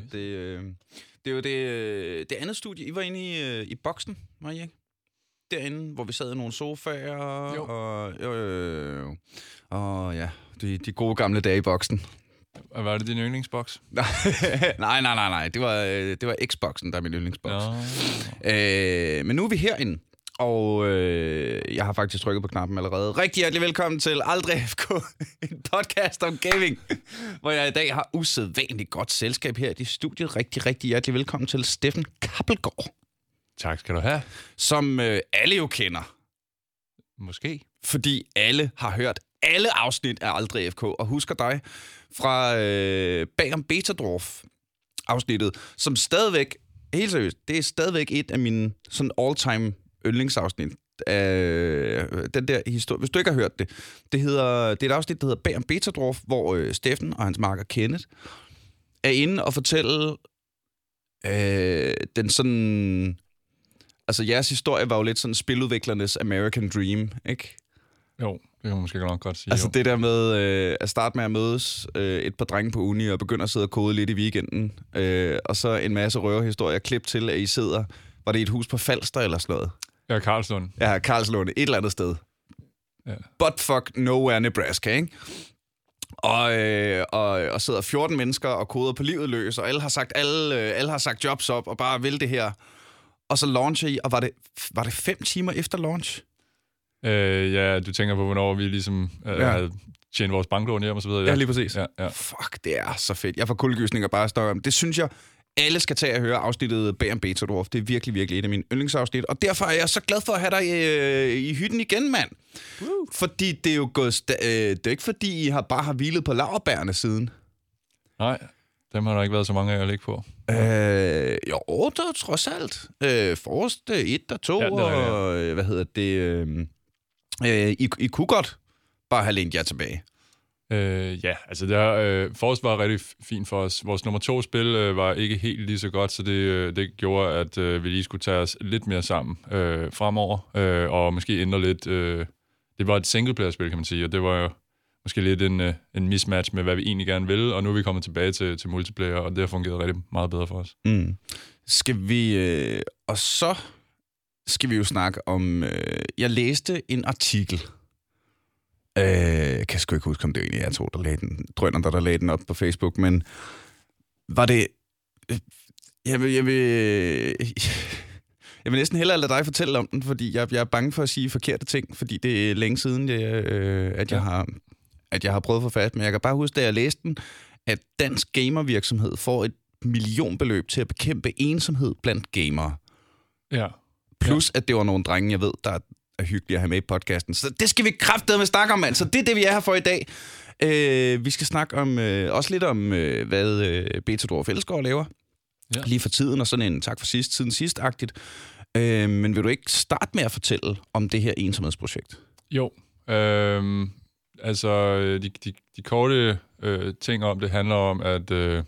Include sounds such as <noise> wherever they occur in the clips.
hedder det? Øh, det er jo det, øh, det andet studie. I var inde i, øh, i boksen, var I ikke? Derinde, hvor vi sad i nogle sofaer. Jo. Og, jo, jo, jo, jo. og ja, de, de gode gamle dage i boksen. Og Var det din yndlingsboks? <laughs> nej, nej, nej, nej. Det var, øh, det var Xboxen, der er min yndlingsboks. Ja. Øh, men nu er vi herinde, og øh, jeg har faktisk trykket på knappen allerede. Rigtig hjertelig velkommen til Aldrig FK, <laughs> en podcast om gaming, hvor jeg i dag har usædvanligt godt selskab her i studiet. Rigtig, rigtig hjertelig velkommen til Steffen Kappelgaard, Tak skal du have. som øh, alle jo kender, Måske. fordi alle har hørt alle afsnit af Aldrig FK, og husker dig fra øh, Bagom Betadorf afsnittet, som stadigvæk, helt seriøst, det er stadigvæk et af mine sådan all-time yndlingsafsnit. Øh, den der historie, hvis du ikke har hørt det, det, hedder, det er et afsnit, der hedder Bagom Betadorf, hvor øh, Steffen og hans marker Kenneth er inde og fortælle øh, den sådan... Altså, jeres historie var jo lidt sådan spiludviklernes American Dream, ikke? Jo, det kan man måske nok godt sige. Altså jo. det der med øh, at starte med at mødes øh, et par drenge på uni og begynde at sidde og kode lidt i weekenden. Øh, og så en masse røverhistorier klip til, at I sidder... Var det i et hus på Falster eller sådan noget? Er Karlslund. Ja, Karlslunde, et eller andet sted. Ja. But fuck nowhere Nebraska, ikke? Og, øh, og, og sidder 14 mennesker og koder på livet løs, og alle har sagt, alle, øh, alle har sagt jobs op, og bare vil det her. Og så launcher I, og var det, var det fem timer efter launch? Øh, ja, du tænker på, hvornår vi ligesom øh, Ja. ja. havde tjent vores banklån hjem og så videre. Ja, lige præcis. Ja, ja. Fuck, det er så fedt. Jeg får kuldegysninger bare at om. Det synes jeg, alle skal tage og høre afsnittet bag om Betadorf. Det er virkelig, virkelig et af mine yndlingsafsnit. Og derfor er jeg så glad for at have dig øh, i hytten igen, mand. Woo. Fordi det er jo gået... Sta- øh, det er ikke fordi, I har bare har hvilet på laverbærene siden. Nej, dem har der ikke været så mange af at lægge på. Øh, jo, der er trods alt. Øh, Forrest 1 og 2, Ja, ja, det er rigtigt, ja. og øh, hvad hedder det... Øh, øh, I, I kunne godt bare have lænt jer tilbage. Øh, ja, altså det er, øh, Forrest var rigtig fint for os. Vores nummer to spil øh, var ikke helt lige så godt, så det, øh, det gjorde, at øh, vi lige skulle tage os lidt mere sammen øh, fremover, øh, og måske ændre lidt. Øh, det var et singleplayer-spil, kan man sige, og det var jo måske lidt en, øh, en mismatch med, hvad vi egentlig gerne ville, og nu er vi kommet tilbage til, til multiplayer, og det har fungeret rigtig meget bedre for os. Mm. Skal vi... Øh, og så skal vi jo snakke om... Øh, jeg læste en artikel. Øh, jeg kan sgu ikke huske, om det egentlig jeg to, der lagde den. Drønner, der, der lagde den op på Facebook, men var det... Øh, jeg vil, jeg vil, <laughs> jeg vil næsten hellere lade dig fortælle om den, fordi jeg, jeg er bange for at sige forkerte ting, fordi det er længe siden, jeg, øh, at, jeg Ja. har, at jeg har prøvet at få fat. Men jeg kan bare huske, da jeg læste den, at dansk gamervirksomhed får et millionbeløb til at bekæmpe ensomhed blandt gamere. Ja. Plus, ja. at det var nogle drenge, jeg ved, der er hyggelige at have med i podcasten. Så det skal vi kraftedeme snakke om, mand. Så det er det, vi er her for i dag. Øh, vi skal snakke om øh, også lidt om, øh, hvad øh, Betador Fællesgaard laver. Ja. Lige for tiden, og sådan en tak for sidst, siden sidst-agtigt. Øh, men vil du ikke starte med at fortælle om det her ensomhedsprojekt? Jo. Øhm, altså, øh, de, de, de korte øh, ting om det handler om, at øh,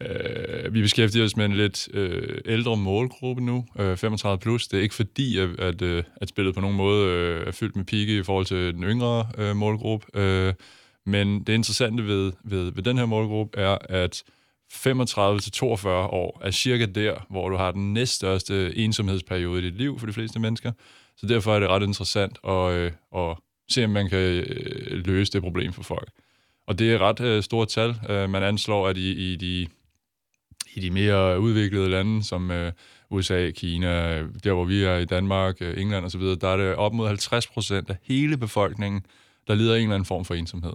øh, vi beskæftiger os med en lidt øh, ældre målgruppe nu, øh, 35 plus. Det er ikke fordi, at, at, øh, at spillet på nogen måde øh, er fyldt med pigge i forhold til den yngre øh, målgruppe. Øh, men det interessante ved, ved, ved den her målgruppe er, at 35-42 år er cirka der, hvor du har den næststørste ensomhedsperiode i dit liv for de fleste mennesker. Så derfor er det ret interessant at, øh, at se, om man kan øh, løse det problem for folk. Og det er ret øh, stort tal. Øh, man anslår, at i, i, de, i de mere udviklede lande, som øh, USA, Kina, øh, der hvor vi er i Danmark, øh, England osv., der er det op mod 50 procent af hele befolkningen, der lider af en eller anden form for ensomhed.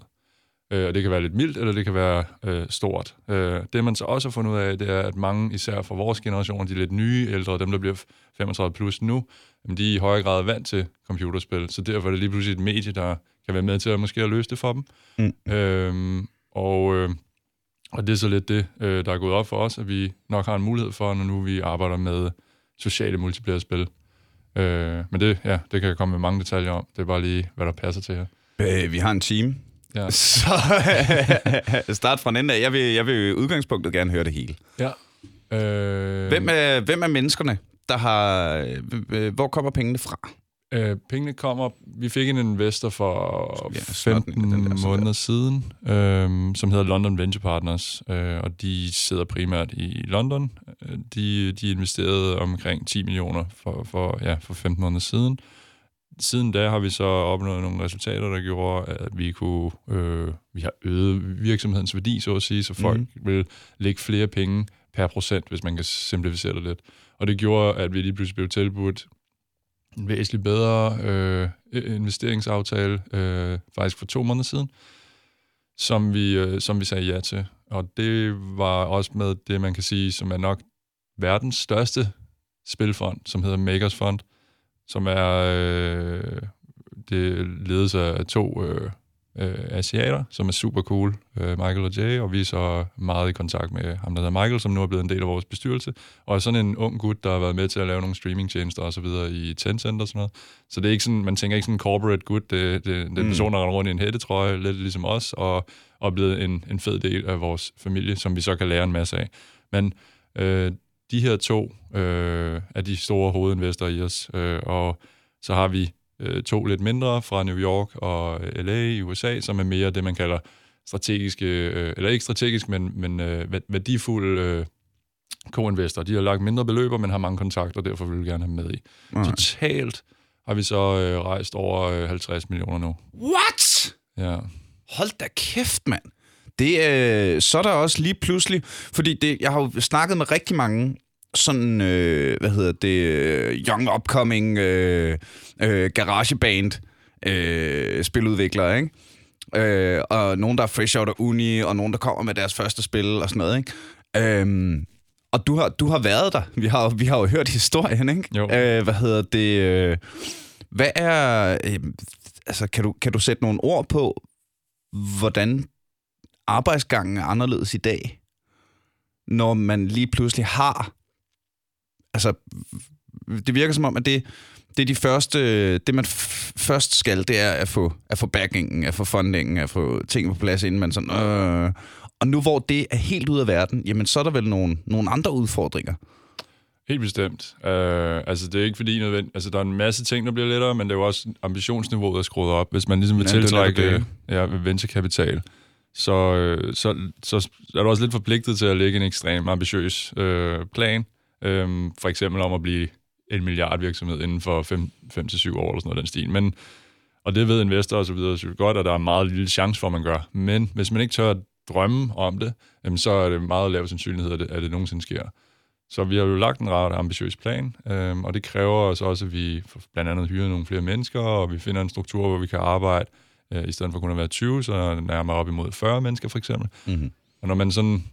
Øh, og det kan være lidt mildt, eller det kan være øh, stort. Øh, det man så også har fundet ud af, det er, at mange, især fra vores generation, de lidt nye ældre, dem der bliver 35 plus nu, jamen, de er i højere grad vant til computerspil, så derfor er det lige pludselig et medie, der kan være med til at måske at løse det for dem. Mm. Øhm, og, øh, og det er så lidt det, øh, der er gået op for os, at vi nok har en mulighed for, når nu vi arbejder med sociale multiplayer-spil. Øh, men det, ja, det kan jeg komme med mange detaljer om. Det er bare lige, hvad der passer til her. Øh, vi har en team. Ja. <laughs> Så <laughs> start fra en ende af. Jeg vil, jeg vil udgangspunktet gerne høre det hele. ja. Øh, Hvem er, hvem er menneskerne, der har... øh, øh, Hvor kommer pengene fra? Øh, pengene kommer... Vi fik en investor for Ja, sådan en, 15 den der, måneder siden, øh, som hedder London Venture Partners, øh, og de sidder primært i London. Øh, De, de investerede omkring 10 millioner for, for, ja, for 15 måneder siden. Siden da har vi så opnået nogle resultater, der gjorde, at vi kunne... Øh, vi har øget virksomhedens værdi, så at sige, så folk Mhm. mm. vil lægge flere penge per procent, hvis man kan simplificere det lidt. Og det gjorde, at vi lige pludselig blev tilbudt en væsentligt bedre øh, øh, investeringsaftale, øh, faktisk for to måneder siden, som vi, øh, som vi sagde ja til. Og det var også med det, man kan sige, som er nok verdens største spilfond, som hedder Makers Fund, som er øh, det ledes af to øh, øh, asiater, som er super cool, øh, Michael og Jay, og vi er så meget i kontakt med ham, der hedder Michael, som nu er blevet en del af vores bestyrelse, og er sådan en ung gut, der har været med til at lave nogle streamingtjenester og så videre i Tencent og sådan noget. Så det er ikke sådan, man tænker ikke sådan en corporate gut, det, det, det er en Mm. person, der rundt i en hættetrøje, lidt ligesom os, og, og er blevet en, en fed del af vores familie, som vi så kan lære en masse af. Men øh, de her to øh, er de store hovedinvestorer i os, øh, og så har vi øh, to lidt mindre fra New York og LA i USA, som er mere det, man kalder strategiske, øh, eller ikke strategisk, men, men øh, væ- værdifulde øh, co-investor. De har lagt mindre beløber, men har mange kontakter, derfor vil vi gerne have med i. Nej. Totalt har vi så øh, rejst over øh, 50 millioner nu. What? Ja. Hold da kæft, mand. Det, øh, så er der også lige pludselig... Fordi det, jeg har jo snakket med rigtig mange sådan, øh, hvad hedder det, øh, young upcoming øh, øh, garageband øh, spiludviklere, ikke? Øh, og nogen, der er fresh out af uni, og nogen, der kommer med deres første spil og sådan noget, ikke? Øhm, og du har, du har været der. Vi har, vi har jo hørt historien, ikke? Jo. Øh, hvad hedder det? Øh, hvad er... Øh, altså, kan du, kan du sætte nogle ord på, hvordan arbejdsgangen er anderledes i dag, når man lige pludselig har... Altså, det virker som om, at det, det er de første... Det, man først skal, det er at få, at få backingen, at få fundingen, at få ting på plads, inden man sådan... Øh, og nu hvor det er helt ud af verden, jamen så er der vel nogle, nogle andre udfordringer. Helt bestemt. Uh, altså, det er ikke fordi nødvendigt... Altså, der er en masse ting, der bliver lettere, men det er jo også ambitionsniveauet, der er skruet op. Hvis man ligesom vil Ja, det tiltrække netop ja, venturekapital, så, øh, så, så er du også lidt forpligtet til at lægge en ekstrem ambitiøs øh, plan. Øhm, for eksempel om at blive en milliard virksomhed inden for 5-7 år eller sådan noget den stil. Men, og det ved investorer og så videre så godt, at der er en meget lille chance for, at man gør. Men hvis man ikke tør at drømme om det, jamen, så er det meget lav sandsynlighed, at det, at det nogensinde sker. Så vi har jo lagt en ret ambitiøs plan, øhm, og det kræver os også, at vi blandt andet hyrer nogle flere mennesker, og vi finder en struktur, hvor vi kan arbejde, øh, i stedet for kun at være 20, så nærmere op imod 40 mennesker for eksempel. Mm-hmm. Og når man sådan,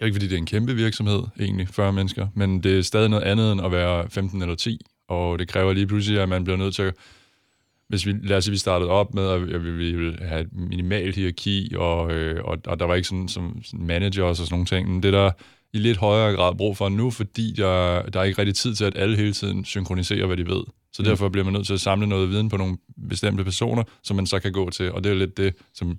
det er ikke fordi det er en kæmpe virksomhed, egentlig, 40 mennesker, men det er stadig noget andet end at være 15 eller 10, og det kræver lige pludselig, at man bliver nødt til at hvis vi, lad os sige, vi startede op med, at vi ville have et minimalt hierarki, og, øh, og, og der var ikke sådan, som sådan managers og sådan nogle ting, men det er der i lidt højere grad brug for nu, fordi der, der er ikke rigtig tid til, at alle hele tiden synkroniserer, hvad de ved. Så derfor bliver man nødt til at samle noget viden på nogle bestemte personer, som man så kan gå til, og det er lidt det, som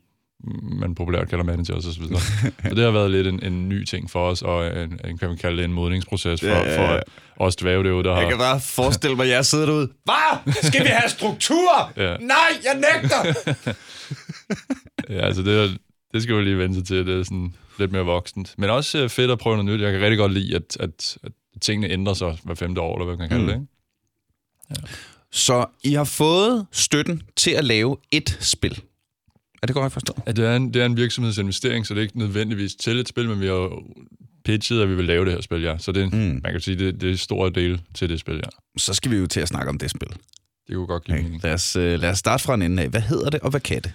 man populært kalder managers og så videre. <laughs> så det har været lidt en, en ny ting for os, og en, en, kan man kalde det en modningsproces for, Ja, ja, ja. for os dvæve derude, der Jeg har... kan bare forestille mig, at jeg sidder derude. Hvad? Skal vi have struktur? <laughs> Ja. Nej, jeg nægter! <laughs> Ja, altså det, det skal vi lige vente til. Det er sådan lidt mere voksent. Men også øh, fedt at prøve noget nyt. Jeg kan rigtig godt lide, at, at, at tingene ændrer sig hver femte år, eller hvad man kan kalde Mm. det. Ikke? Så I har fået støtten til at lave et spil. Er det godt forstået? At det, er en, det er en virksomhedsinvestering, så det er ikke nødvendigvis til et spil, men vi har pitchet, at vi vil lave det her spil, ja. Så det, Mm. man kan sige, det, det er stor del til det spil, ja. Så skal vi jo til at snakke om det spil. Det kunne godt give Okay. mening. Lad, os, øh, lad os starte fra en ende af. Hvad hedder det, og hvad kan det?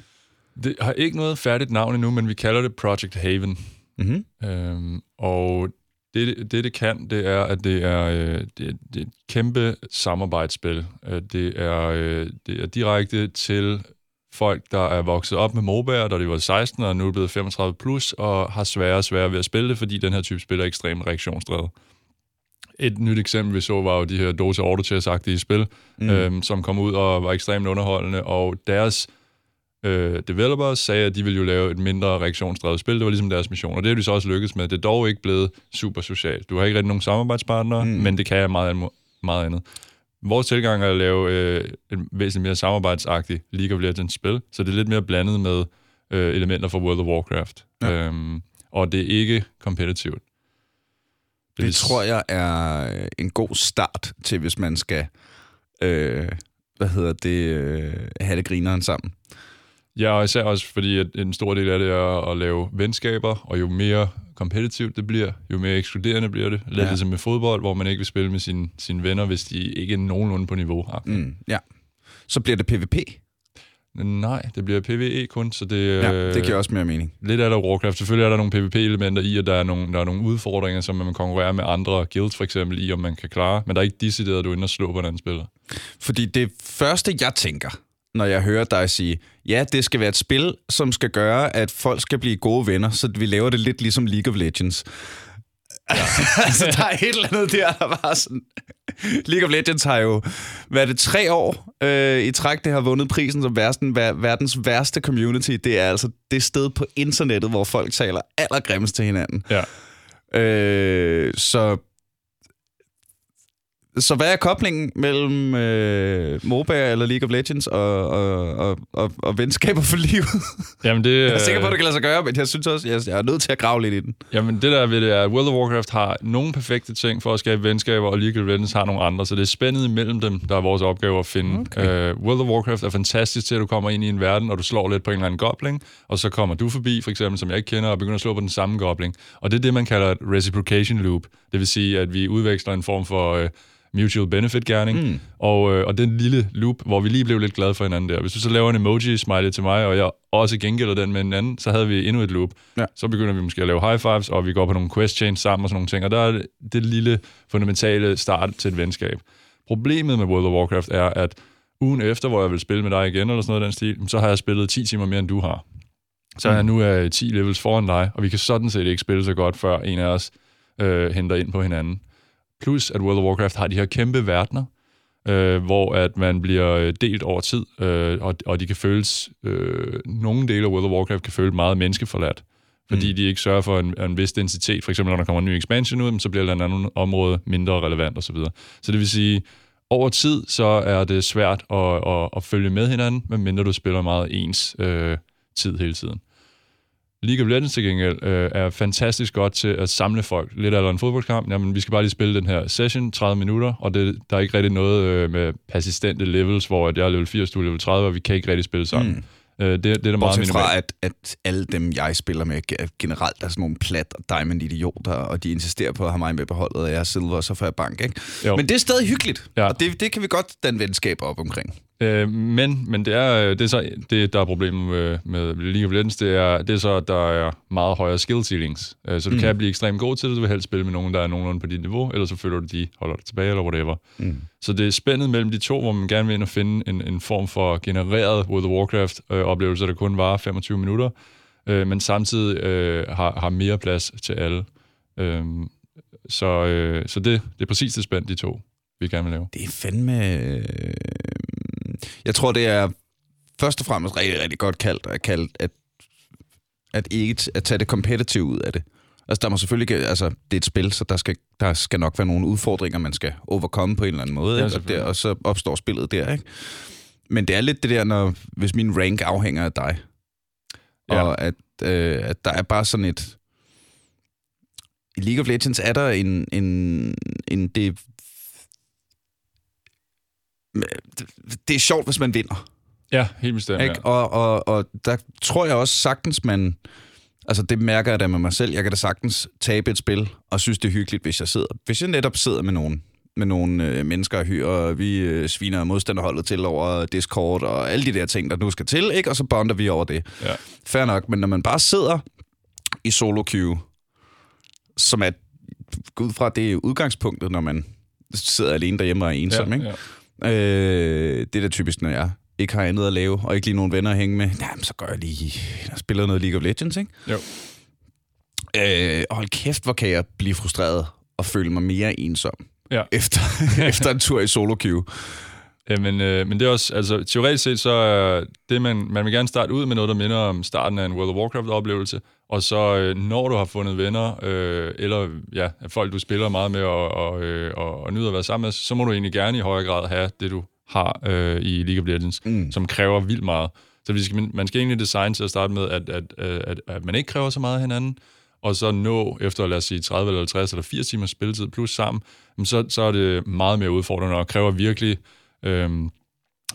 Det har ikke noget færdigt navn endnu, men vi kalder det Project Haven. Mm-hmm. Øhm, og det, det, det kan, det er, at det er, øh, det, det er et kæmpe samarbejdsspil. Øh, det, er, øh, det er direkte til folk, der er vokset op med MOBA'er, da de var 16 og nu er blevet 35 plus, og har svære og svære ved at spille det, fordi den her type spil er ekstremt reaktionsdrevet. Et nyt eksempel, vi så, var jo de her Dota Autochess-agtige spil, mm. øhm, som kom ud og var ekstremt underholdende, og deres øh, developers sagde, at de ville jo lave et mindre reaktionsdrevet spil. Det var ligesom deres mission, og det har de så også lykkedes med. Det er dog ikke blevet super socialt. Du har ikke rigtig nogen samarbejdspartnere, Mm. men det kan meget, andet- meget andet. Vores tilgang er at lave øh, et væsentligt mere samarbejdsagtigt League of Legends-spil, så det er lidt mere blandet med øh, elementer fra World of Warcraft. Ja. Øhm, og det er ikke kompetitivt. Det, det tror jeg er en god start til, hvis man skal, øh, hvad hedder det, øh, have det grineren sammen. Ja, og især også fordi, at en stor del af det er at lave venskaber, og jo mere kompetitivt det bliver, jo mere ekskluderende bliver det. Lidt Ja. ligesom med fodbold, hvor man ikke vil spille med sine, sine venner, hvis de ikke er nogenlunde på niveau. Mm, ja. Så bliver det PvP. Nej, det bliver PvE kun, så det, Ja, det giver også mere mening. lidt er der Warcraft. Selvfølgelig er der nogle PvP-elementer i, og der er nogle, der er nogle udfordringer, som man konkurrerer med andre guilds for eksempel i, om man kan klare. Men der er ikke decideret, at du er inde og slå på en anden spiller. Fordi det første, jeg tænker, når jeg hører dig sige, ja, det skal være et spil, som skal gøre, at folk skal blive gode venner, så vi laver det lidt ligesom League of Legends. Ja. <laughs> altså, der er et eller andet der, der var sådan... League of Legends har jo været det tre år øh, i træk, det har vundet prisen som verden, ver, verdens værste community. Det er altså det sted på internettet, hvor folk taler allergrimmest til hinanden. Ja. Øh, så så hvad er koblingen mellem øh, MOBA eller League of Legends og, og, og, og, og venskaber for livet? <laughs> Jamen det, Jeg er sikker på, at det kan lade sig gøre, men jeg synes også, jeg, jeg er nødt til at grave lidt i den. Jamen det der ved det er, at World of Warcraft har nogle perfekte ting for at skabe venskaber, og League of Legends har nogle andre, så det er spændet imellem dem, der er vores opgave at finde. Okay. Uh, World of Warcraft er fantastisk til, at du kommer ind i en verden, og du slår lidt på en eller anden gobling, og så kommer du forbi, for eksempel, som jeg ikke kender, og begynder at slå på den samme gobling. Og det er det, man kalder et reciprocation loop. Det vil sige, at vi udveksler en form for uh, mutual benefit gerning, mm. og, øh, og den lille loop, hvor vi lige blev lidt glade for hinanden der. Hvis du så laver en emoji-smiley til mig, og jeg også gengælder den med en anden, så havde vi endnu et loop. Ja. Så begynder vi måske at lave high fives, og vi går på nogle quest chains sammen og sådan nogle ting, og der er det, det lille fundamentale start til et venskab. Problemet med World of Warcraft er, at ugen efter, hvor jeg vil spille med dig igen, eller sådan noget den stil, så har jeg spillet 10 timer mere, end du har. Så er jeg nu er 10 levels foran dig, og vi kan sådan set ikke spille så godt, før en af os øh, henter ind på hinanden. Plus, at World of Warcraft har de her kæmpe verdener, øh, hvor at man bliver øh, delt over tid, øh, og, og de kan føles, øh, nogle dele af World of Warcraft kan føles meget menneskeforladt, fordi mm. de ikke sørger for en, en vis densitet. For eksempel, når der kommer en ny expansion ud, så bliver et andet område mindre relevant osv. Så, så det vil sige, over tid, så er det svært at, at, at følge med hinanden, medmindre du spiller meget ens øh, tid hele tiden. League of Legends til gengæld øh, er fantastisk godt til at samle folk. Lidt af en fodboldkamp. Jamen, vi skal bare lige spille den her session, 30 minutter, og det, der er ikke rigtig noget øh, med persistente levels, hvor at jeg er level 80, du er level 30, og vi kan ikke rigtig spille sammen. Mm. Øh, det, det er der meget Bortset fra, minimalt. at, at alle dem, jeg spiller med, ge- generelt er sådan nogle plat og diamond-idioter, og de insisterer på at have mig med på holdet, og jeg er silver, og så får jeg bank, ikke? Jo. Men det er stadig hyggeligt, Ja. og det, det kan vi godt danne venskaber op omkring. Øh, men men det, er, det er så det, der er problemet med, med League of Legends, det er, det er så, at der er meget højere skill ceilings. Øh, så du mm. kan blive ekstremt god til det, du vil helst spille med nogen, der er nogenlunde på dit niveau, eller så føler du, de holder dig tilbage, eller whatever. Mm. Så det er spændet mellem de to, hvor man gerne vil ind og finde en, en form for genereret World of Warcraft-oplevelse, der kun varer 25 minutter, øh, men samtidig øh, har, har mere plads til alle. Øh, så øh, så det, det er præcis det spænd, de to, vi gerne vil lave. Det er fandme... øh, Jeg tror, det er først og fremmest rigtig, rigtig godt kaldt, at, kaldt at, at, ikke, at tage det competitive ud af det. Altså, der må selvfølgelig... Altså, det er et spil, så der skal, der skal nok være nogle udfordringer, man skal overkomme på en eller anden måde. Ja, ikke? og, der, og så opstår spillet der, ikke? Men det er lidt det der, når, hvis min rank afhænger af dig. Ja. Og at, øh, at der er bare sådan et... I League of Legends er der en... en, en det, det er sjovt, hvis man vinder. Ja, helt bestemt. Ja. Og, og, og der tror jeg også sagtens, man... Altså, det mærker jeg da med mig selv. Jeg kan da sagtens tabe et spil, og synes, det er hyggeligt, hvis jeg sidder... Hvis jeg netop sidder med nogen, med nogle øh, mennesker og hyrer, og vi øh, sviner modstanderholdet til over Discord, og alle de der ting, der nu skal til, ikke? Og så bonder vi over det. Ja. Fair nok, men når man bare sidder i solo queue, som er ud fra, det udgangspunktet, når man sidder alene derhjemme og er ensom, ikke? ja. Øh, det er da typisk, når jeg ikke har andet at lave, og ikke lige nogen venner at hænge med. Jamen, så gør jeg lige... Jeg spiller noget League of Legends, ikke? Jo. Øh, og hold kæft, hvor kan jeg blive frustreret og føle mig mere ensom Ja. <laughs> efter, <laughs> efter en tur i solo queue. Jamen, øh, men det er også, altså teoretisk set, så er det, man, man vil gerne starte ud med noget, der minder om starten af en World of Warcraft-oplevelse, Og så øh, når du har fundet venner, øh, eller ja, folk du spiller meget med og, og, øh, og, og nyder at være sammen med, så må du egentlig gerne i højere grad have det, du har øh, i League of Legends, mm. som kræver vildt meget. Så vi skal, man skal egentlig designe til at starte med, at, at, at, at, at man ikke kræver så meget af hinanden, og så nå efter, lad os sige, 30 eller 50 eller 80 timers spilletid plus sammen, så, så er det meget mere udfordrende og kræver virkelig, øhm,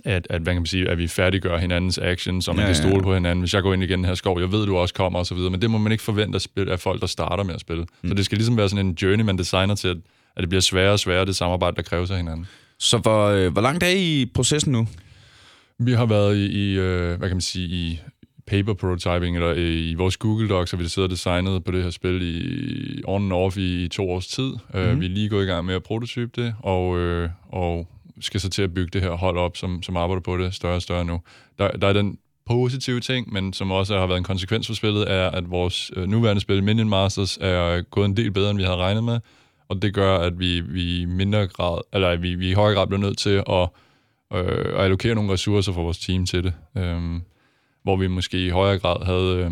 at, at, hvad kan man sige, at vi færdiggør hinandens actions, og man ja, kan stole ja. på hinanden. Hvis jeg går ind igen i den her skov, jeg ved, du også kommer, og så videre, men det må man ikke forvente at spille af folk, der starter med at spille. Mm. Så det skal ligesom være sådan en journey, man designer til, at, at det bliver sværere og sværere, det samarbejde, der kræves af hinanden. Så hvor, øh, hvor langt er I i processen nu? Vi har været i, i øh, hvad kan man sige, i paper prototyping, eller i vores Google Docs, har vi siddet og designet på det her spil i on and off i, i to års tid. Mm-hmm. Uh, vi er lige gået i gang med at prototype det, og, og skal så til at bygge det her hold op, som, som arbejder på det større og større nu. Der, der er den positive ting, men som også har været en konsekvens for spillet, er, at vores øh, nuværende spil, Minion Masters, er gået en del bedre, end vi havde regnet med, og det gør, at vi, vi mindre grad, eller vi, vi i højere grad bliver nødt til at, øh, at allokere nogle ressourcer for vores team til det. øh, hvor vi måske i højere grad havde, øh,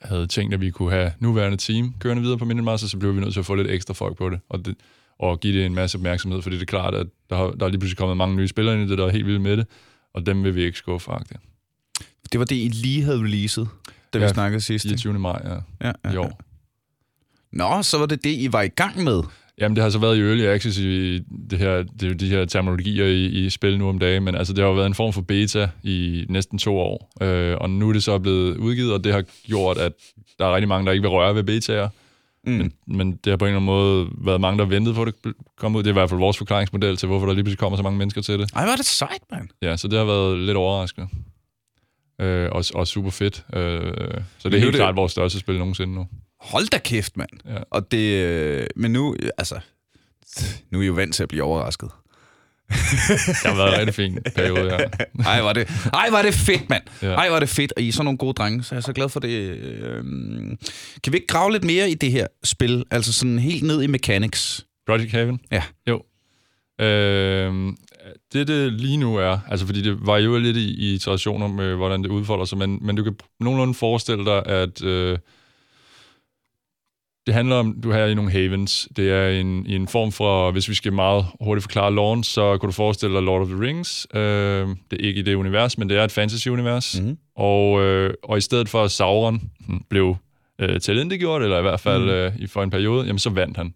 havde tænkt, at vi kunne have nuværende team kørende videre på Minion Masters, så blev vi nødt til at få lidt ekstra folk på det, og, det, og give det en masse opmærksomhed, fordi det er klart, at der, har, der er lige pludselig kommet mange nye spillere ind i det, der er helt vildt med det, og dem vil vi ikke skuffe, faktisk. Det var det, I lige havde releaset, da ja, vi snakkede sidst. 24. maj, ja, ja, ja, i år. Nå, så var det det, I var i gang med. Jamen, det har så været i early access i det her, det, de her terminologier i, i spil nu om dagen, men altså, det har jo været en form for beta i næsten to år, øh, og nu er det så blevet udgivet, og det har gjort, at der er rigtig mange, der ikke vil røre ved betaer, mm. men, men det har på en eller anden måde været mange, der ventede på, at det kom ud. Det er i hvert fald vores forklaringsmodel til, hvorfor der lige pludselig kommer så mange mennesker til det. Ej, var det sejt, mand. Ja, så det har været lidt overraskende. Øh, og, og super fedt. Øh, så det er helt det... klart vores største spil nogensinde nu hold da kæft, mand. Ja. Og det, øh, men nu, altså, nu er I jo vant til at blive overrasket. Det har været en rigtig fin periode, ja. Ej, var det, ej, var det fedt, mand. Ja. Ej, var det fedt. Og I er sådan nogle gode drenge, så jeg er så glad for det. Øhm, kan vi ikke grave lidt mere i det her spil? Altså sådan helt ned i mechanics. Project Haven? Ja. Jo. Øhm, det, det lige nu er, altså fordi det varierer lidt i, i traditioner med, hvordan det udfolder sig, men, men du kan nogenlunde forestille dig, at... Øh, det handler om, du har i nogle havens. Det er en, i en form for, hvis vi skal meget hurtigt forklare loven, så kan du forestille dig Lord of the Rings. Øh, det er ikke i det univers, men det er et fantasy-univers. Mm-hmm. Og, øh, og i stedet for at Sauron blev øh, talentegjort, eller i hvert fald mm-hmm. øh, for en periode, jamen så vandt han.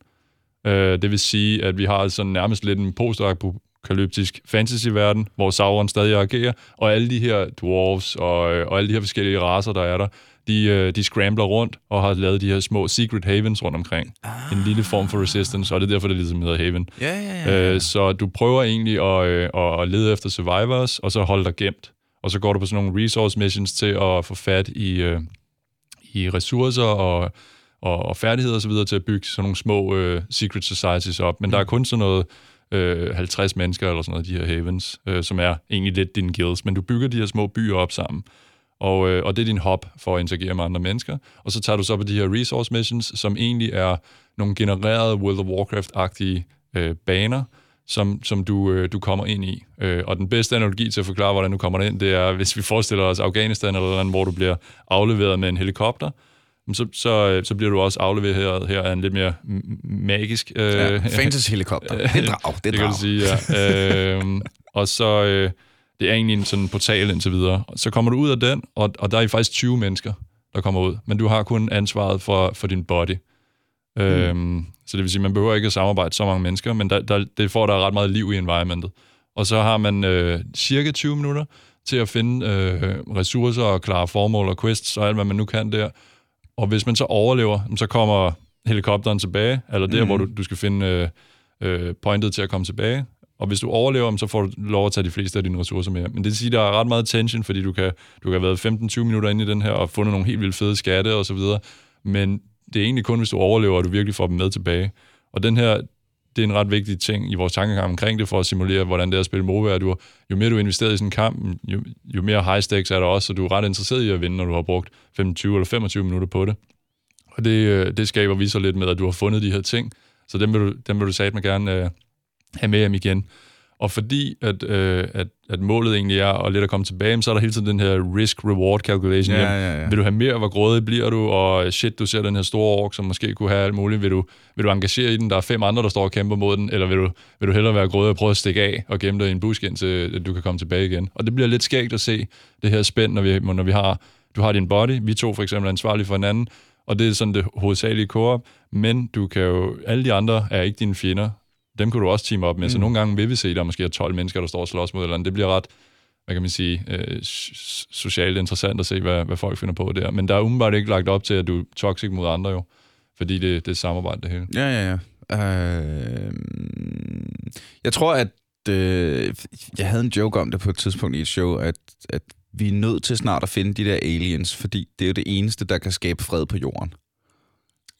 Øh, det vil sige, at vi har sådan nærmest lidt en post-apokalyptisk fantasy-verden, hvor Sauron stadig agerer, og alle de her dwarves og, øh, og alle de her forskellige raser, der er der, de, øh, de scrambler rundt og har lavet de her små secret havens rundt omkring. Ah. En lille form for resistance, og det er derfor, det ligesom hedder haven. Ja, ja, ja. Øh, så du prøver egentlig at, øh, at lede efter survivors, og så holde dig gemt. Og så går du på sådan nogle resource missions til at få fat i, øh, i ressourcer og, og, og færdigheder osv. til at bygge sådan nogle små øh, secret societies op. Men mm. der er kun sådan noget øh, 50 mennesker eller sådan noget, de her havens, øh, som er egentlig lidt dine guilds. Men du bygger de her små byer op sammen og, øh, og det er din hop for at interagere med andre mennesker. Og så tager du så på de her resource missions, som egentlig er nogle genererede World of Warcraft-agtige øh, baner, som, som du, øh, du kommer ind i. Øh, og den bedste analogi til at forklare, hvordan du kommer ind, det er, hvis vi forestiller os Afghanistan eller noget, hvor du bliver afleveret med en helikopter, så, så, så bliver du også afleveret her af en lidt mere magisk... Øh, ja, fantasy-helikopter. <laughs> Det er drag, det er drag. Det kan du sige, ja. <laughs> øh, og så... Øh, det er egentlig en sådan portal indtil videre. Så kommer du ud af den, og, og der er faktisk 20 mennesker, der kommer ud. Men du har kun ansvaret for, for din body. Mm. Øhm, så det vil sige, man behøver ikke at samarbejde så mange mennesker, men der, der, det får der ret meget liv i environmentet. Og så har man øh, cirka 20 minutter til at finde øh, ressourcer og klare formål og quests og alt, hvad man nu kan der. Og hvis man så overlever, så kommer helikopteren tilbage, eller der, mm. hvor du, du skal finde øh, øh, pointet til at komme tilbage. Og hvis du overlever så får du lov at tage de fleste af dine ressourcer med. Men det vil sige, at der er ret meget tension, fordi du kan, du kan have været 15-20 minutter inde i den her og fundet nogle helt vildt fede skatte og så videre. Men det er egentlig kun, hvis du overlever, at du virkelig får dem med tilbage. Og den her, det er en ret vigtig ting i vores tankegang omkring det, for at simulere, hvordan det er at spille MOBA. Du, jo mere du investerer i sådan en kamp, jo, jo mere high stakes er der også, så du er ret interesseret i at vinde, når du har brugt 25 eller 25 minutter på det. Og det, øh, det skaber vi så lidt med, at du har fundet de her ting, så dem vil du, dem vil du satme gerne øh, have med hjem igen. Og fordi at, øh, at, at målet egentlig er at lidt at komme tilbage, så er der hele tiden den her risk-reward calculation. Ja, ja, ja. Vil du have mere, hvor grådig bliver du, og shit, du ser den her store ork, som måske kunne have alt muligt. Vil du, vil du engagere i den? Der er fem andre, der står og kæmper mod den, eller vil du, vil du hellere være grådig og prøve at stikke af og gemme dig i en busk, indtil du kan komme tilbage igen? Og det bliver lidt skægt at se det her spænd, når vi, når vi har, du har din body, vi to for eksempel er ansvarlige for hinanden, og det er sådan det hovedsagelige co-op, men du kan jo, alle de andre er ikke dine fjender, dem kan du også team op med. Mm. Så nogle gange vil vi se, at der måske er 12 mennesker, der står og slås mod eller andet. Det bliver ret, hvad kan man sige, øh, socialt interessant at se, hvad, hvad folk finder på der. Men der er umiddelbart ikke lagt op til, at du er toxic mod andre jo. Fordi det, det er samarbejde, det hele. Ja, ja, ja. Øh, jeg tror, at øh, jeg havde en joke om det på et tidspunkt i et show, at, at vi er nødt til snart at finde de der aliens, fordi det er jo det eneste, der kan skabe fred på jorden.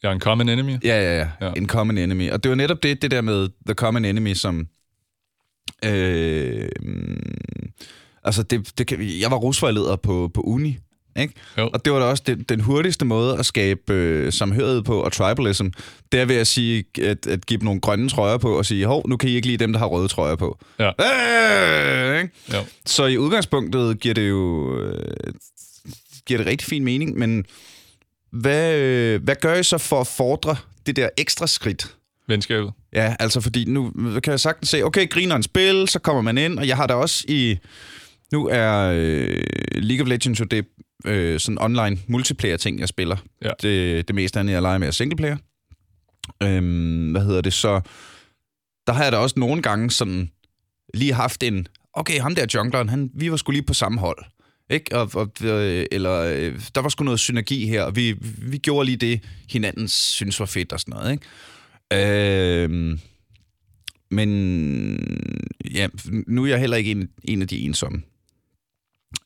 Ja, en common enemy. Ja, ja, ja. ja. En common enemy. Og det var netop det, det der med the common enemy, som... Øh, altså, det, det kan, jeg var rusvejleder på, på uni, ikke? Jo. Og det var da også den, den hurtigste måde at skabe øh, samhørighed på og tribalism, det er ved at sige, at, at give dem nogle grønne trøjer på og sige, hov, nu kan I ikke lide dem, der har røde trøjer på. Ja. Øh, ikke? Jo. Så i udgangspunktet giver det jo øh, giver det rigtig fin mening, men hvad, øh, hvad gør I så for at fordre det der ekstra skridt? Venskabet. Ja, altså fordi nu kan jeg sagtens se, okay, griner en spil, så kommer man ind, og jeg har da også i... Nu er øh, League of Legends jo det øh, sådan online multiplayer-ting, jeg spiller. Ja. Det, det meste andet, jeg leger med, er singleplayer. Øhm, hvad hedder det så? Der har jeg da også nogle gange sådan lige haft en... Okay, ham der jungleren, han, vi var skulle lige på samme hold. Ikke? Og, og, øh, eller øh, der var sgu noget synergi her, og vi, vi gjorde lige det, hinanden synes var fedt og sådan noget. Ikke? Øh, men ja, nu er jeg heller ikke en, en af de ensomme.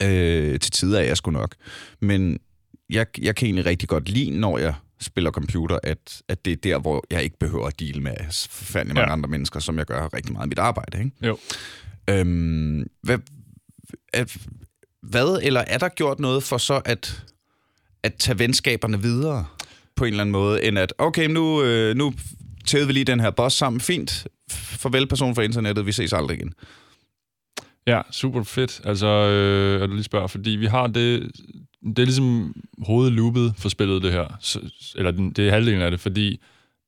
Øh, til tider er jeg sgu nok. Men jeg, jeg kan egentlig rigtig godt lide, når jeg spiller computer, at, at det er der, hvor jeg ikke behøver at deal med forfærdelig mange ja. andre mennesker, som jeg gør rigtig meget i mit arbejde. Ikke? Jo. Øhm, hvad, at, hvad, eller er der gjort noget for så at, at tage venskaberne videre på en eller anden måde, end at, okay, nu, øh, nu tævede vi lige den her boss sammen, fint, farvel person fra internettet, vi ses aldrig igen. Ja, super fedt. Altså, øh, at du lige spørger, fordi vi har det, det er ligesom hovedloopet for spillet, det her. Så, eller det er halvdelen af det, fordi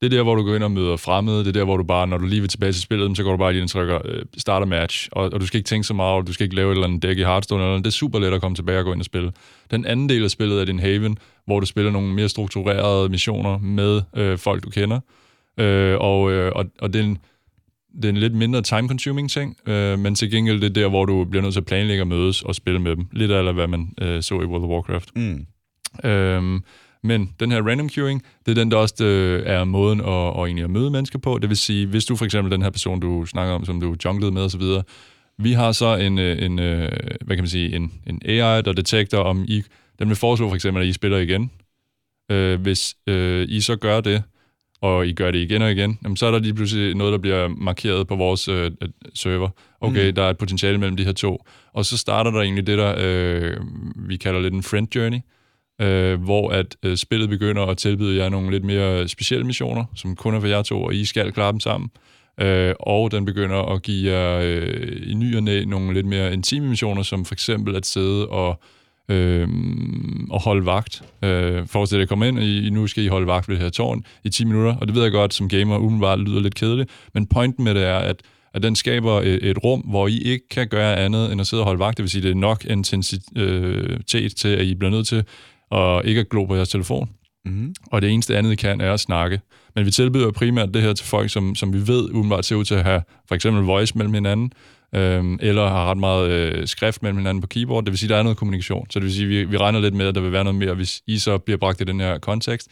det er der, hvor du går ind og møder fremmede. Det er der, hvor du bare, når du lige vil tilbage til spillet, så går du bare lige ind og trykker øh, starter match. Og, og, du skal ikke tænke så meget, du skal ikke lave et eller andet dæk i Hearthstone. Eller, det er super let at komme tilbage og gå ind og spille. Den anden del af spillet er din Haven, hvor du spiller nogle mere strukturerede missioner med øh, folk, du kender. Øh, og, øh, og, og det er en, det er en lidt mindre time-consuming ting, øh, men til gengæld det er der, hvor du bliver nødt til at planlægge at mødes og spille med dem. Lidt af, hvad man øh, så i World of Warcraft. Mm. Øh, men den her random queuing, det er den, der også øh, er måden at, at, egentlig at møde mennesker på. Det vil sige, hvis du for eksempel den her person, du snakker om, som du junglede med osv., vi har så en, øh, en øh, hvad kan man sige, en, en AI, der detekter, om I, den vil foreslå for eksempel, at I spiller igen. Øh, hvis øh, I så gør det, og I gør det igen og igen, jamen, så er der lige pludselig noget, der bliver markeret på vores øh, server. Okay, mm. der er et potentiale mellem de her to. Og så starter der egentlig det, der øh, vi kalder lidt en friend journey, øh, hvor at øh, spillet begynder at tilbyde jer nogle lidt mere specielle missioner, som kun er for jer to, og I skal klare dem sammen. Øh, og den begynder at give jer øh, i ny og næ nogle lidt mere intime missioner, som for eksempel at sidde og øh, og holde vagt. Øh, Forestil dig at komme ind, og I, nu skal I holde vagt ved det her tårn i 10 minutter, og det ved jeg godt, som gamer umiddelbart lyder lidt kedeligt, men pointen med det er, at at den skaber et, et rum, hvor I ikke kan gøre andet end at sidde og holde vagt. Det vil sige, det er nok intensitet øh, til, at I bliver nødt til og ikke at glo på jeres telefon. Mm. Og det eneste andet, I kan, er at snakke. Men vi tilbyder primært det her til folk, som, som vi ved umiddelbart ser ud til at have for eksempel voice mellem hinanden, øhm, eller har ret meget øh, skrift mellem hinanden på keyboard. Det vil sige, at der er noget kommunikation. Så det vil sige, at vi, vi regner lidt med, at der vil være noget mere, hvis I så bliver bragt i den her kontekst.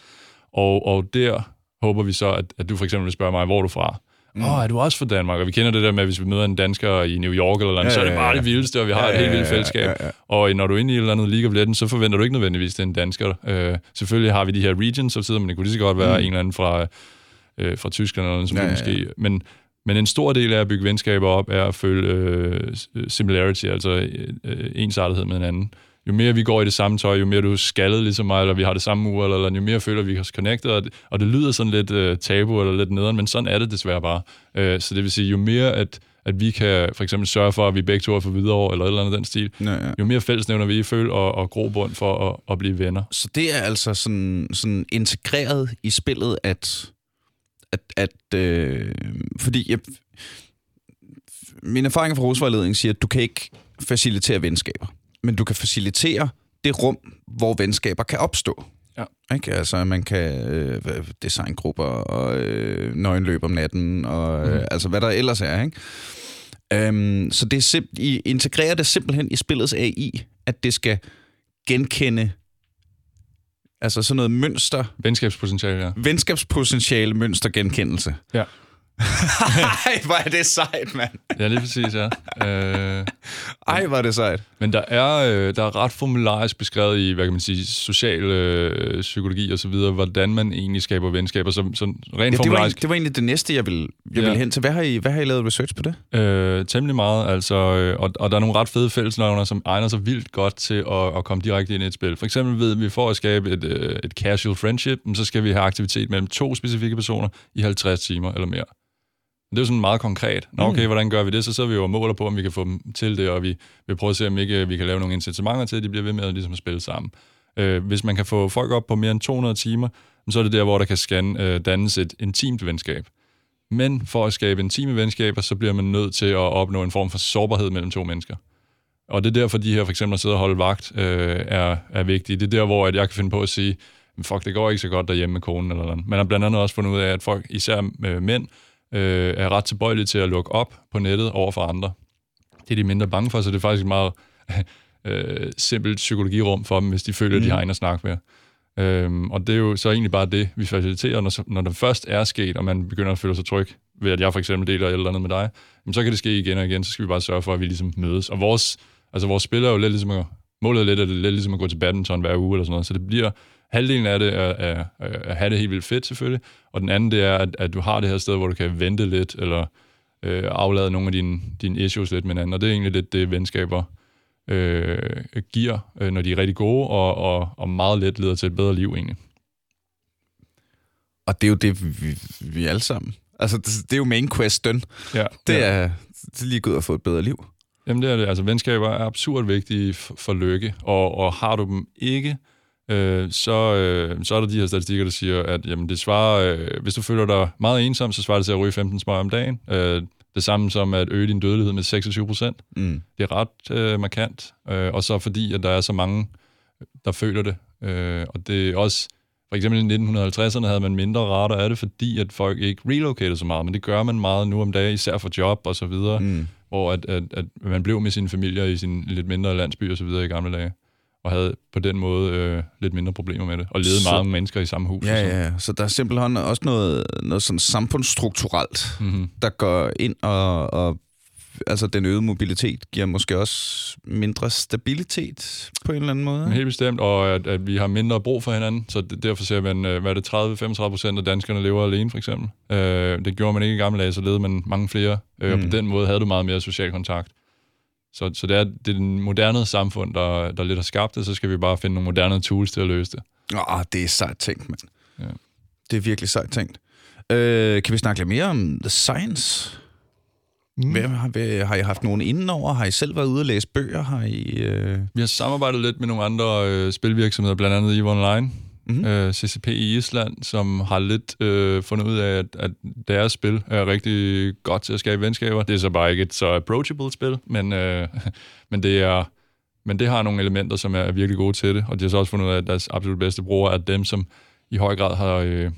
Og, og der håber vi så, at, at du for eksempel vil spørge mig, hvor er du fra? Mm. Åh, oh, er du også fra Danmark? Og vi kender det der med, at hvis vi møder en dansker i New York eller noget, ja, så er det bare det vildeste, og vi har ja, et helt vildt fællesskab. Ja, ja, ja. Og når du er inde i et eller andet Legends, så forventer du ikke nødvendigvis, at det er en dansker. Uh, selvfølgelig har vi de her regions, så sidder man, det kunne lige så godt være mm. en eller anden fra, uh, fra Tyskland eller noget, som ja, ja, måske... Men, men en stor del af at bygge venskaber op, er at føle uh, similarity, altså uh, ensartethed med hinanden jo mere vi går i det samme tøj, jo mere du er skaldet ligesom mig, eller vi har det samme ur, eller, eller jo mere føler vi os connected, og det, og det lyder sådan lidt uh, tabu eller lidt nederen, men sådan er det desværre bare. Uh, så det vil sige, jo mere at, at vi kan for eksempel sørge for, at vi begge to er for videre eller et eller andet den stil. Ja, ja. Jo mere fællesnævner vi føler og, og grobund for at, at blive venner. Så det er altså sådan, sådan integreret i spillet, at... at, at øh, fordi jeg, min erfaring fra rusvejledning siger, at du kan ikke facilitere venskaber, men du kan facilitere det rum, hvor venskaber kan opstå. Ja. Ikke? Altså, man kan øh, designgrupper og øh, nøgenløb om natten, og øh, Mhm. altså, hvad der ellers er, ikke? Øhm, så det er simp- I integrerer det simpelthen i spillets AI, at det skal genkende altså sådan noget mønster, Venskabspotentiale, ja. venskabspotentiale mønstergenkendelse. Ja. Ej, hvor er det sejt, mand. Ja, lige præcis, ja. Øh, Ej, hvor er det sejt. Men der er, øh, der er ret formularisk beskrevet i, hvad kan man sige, social øh, psykologi og så videre, hvordan man egentlig skaber venskaber. Så, så rent Ja, det, var egentlig, det var egentlig det næste, jeg ville, jeg Ja. ville hen til. Hvad har, I, hvad har I lavet research på det? øh, temmelig meget, altså, øh, og, og der er nogle ret fede fællesnavner, som egner sig vildt godt til at, at komme direkte ind i et spil. For eksempel ved vi, for at skabe et, øh, et casual friendship, så skal vi have aktivitet mellem to specifikke personer i 50 timer eller mere. Det er jo sådan meget konkret. Nå, okay, hvordan gør vi det? Så sidder vi jo og måler på, om vi kan få dem til det, og vi vil prøve at se, om ikke vi kan lave nogle incitamenter til, at de bliver ved med at, ligesom at spille sammen. Øh, hvis man kan få folk op på mere end 200 timer, så er det der, hvor der kan scan, øh, dannes et intimt venskab. Men for at skabe intime venskaber, så bliver man nødt til at opnå en form for sårbarhed mellem to mennesker. Og det er derfor, de her for eksempel at sidde og holde vagt øh, er, er vigtige. Det er der, hvor at jeg kan finde på at sige, fuck, det går ikke så godt derhjemme med konen eller noget. Man har blandt andet også fundet ud af, at folk, især øh, mænd, øh, er ret tilbøjelige til at lukke op på nettet over for andre. Det er de mindre bange for, så det er faktisk et meget <laughs> øh, simpelt psykologirum for dem, hvis de føler, at de har en at snakke med. Øhm, og det er jo så egentlig bare det, vi faciliterer, når, når det først er sket, og man begynder at føle sig tryg ved, at jeg for eksempel deler et eller andet med dig, jamen, så kan det ske igen og igen, så skal vi bare sørge for, at vi ligesom mødes. Og vores, altså vores spil er jo lidt ligesom at, målet er lidt, at det er lidt ligesom at gå til badminton hver uge eller sådan noget, så det bliver, halvdelen af det er, er, er at have det helt vildt fedt selvfølgelig, og den anden det er, at, at du har det her sted, hvor du kan vente lidt, eller øh, aflade nogle af dine, dine issues lidt med hinanden, og det er egentlig lidt det, venskaber øh, giver, øh, når de er rigtig gode, og, og, og meget let leder til et bedre liv egentlig. Og det er jo det, vi, vi alle sammen... Altså, det, det er jo main question. Ja, Det ja. er, det er lige gået at få et bedre liv. Jamen det er det. Altså venskaber er absurd vigtige for, for lykke, og, og har du dem ikke, øh, så, øh, så er der de her statistikker, der siger, at jamen, det svarer, øh, hvis du føler dig meget ensom, så svarer det til at ryge 15 smøger om dagen. Øh, det samme som at øge din dødelighed med 26 procent. Mm. Det er ret øh, markant, øh, og så fordi, at der er så mange, der føler det. Øh, og det er også, for eksempel i 1950'erne havde man mindre rater af det, fordi at folk ikke relocated så meget, men det gør man meget nu om dagen, især for job og så videre, Mm. hvor at, at, at man blev med sine familier i sin lidt mindre landsby og så videre i gamle dage, og havde på den måde øh, lidt mindre problemer med det, og levede Så- mange mennesker i samme hus. Ja, ja, ja. Så der er simpelthen også noget, noget sådan samfundsstrukturelt, Mm-hmm. der går ind og, og altså den øgede mobilitet giver måske også mindre stabilitet på en eller anden måde. Helt bestemt, og at, at vi har mindre brug for hinanden, så det, derfor ser man, øh, hvad er det, 30-35 procent af danskerne lever alene, for eksempel. Øh, det gjorde man ikke i gamle dage, så levede man mange flere, øh, mm. og på den måde havde du meget mere social kontakt. Så, så det er det er den moderne samfund, der, der lidt har skabt det, så skal vi bare finde nogle moderne tools til at løse det. Åh, det er sejt tænkt, mand. Ja. Det er virkelig sejt tænkt. Øh, kan vi snakke lidt mere om The Science? Mm. Hvad, har, hvad, har I haft nogen indenover? Har I selv været ude og læse bøger? Har I... Øh... Vi har samarbejdet lidt med nogle andre øh, spilvirksomheder, blandt andet EVE Online, Mhm. øh, CCP i Island, som har lidt øh, fundet ud af, at, at deres spil er rigtig godt til at skabe venskaber. Det er så bare ikke et så approachable spil, men, øh, <laughs> men, det, er, men det har nogle elementer, som er virkelig gode til det, og de har så også fundet ud af, at deres absolut bedste brugere er dem, som i høj grad har øh,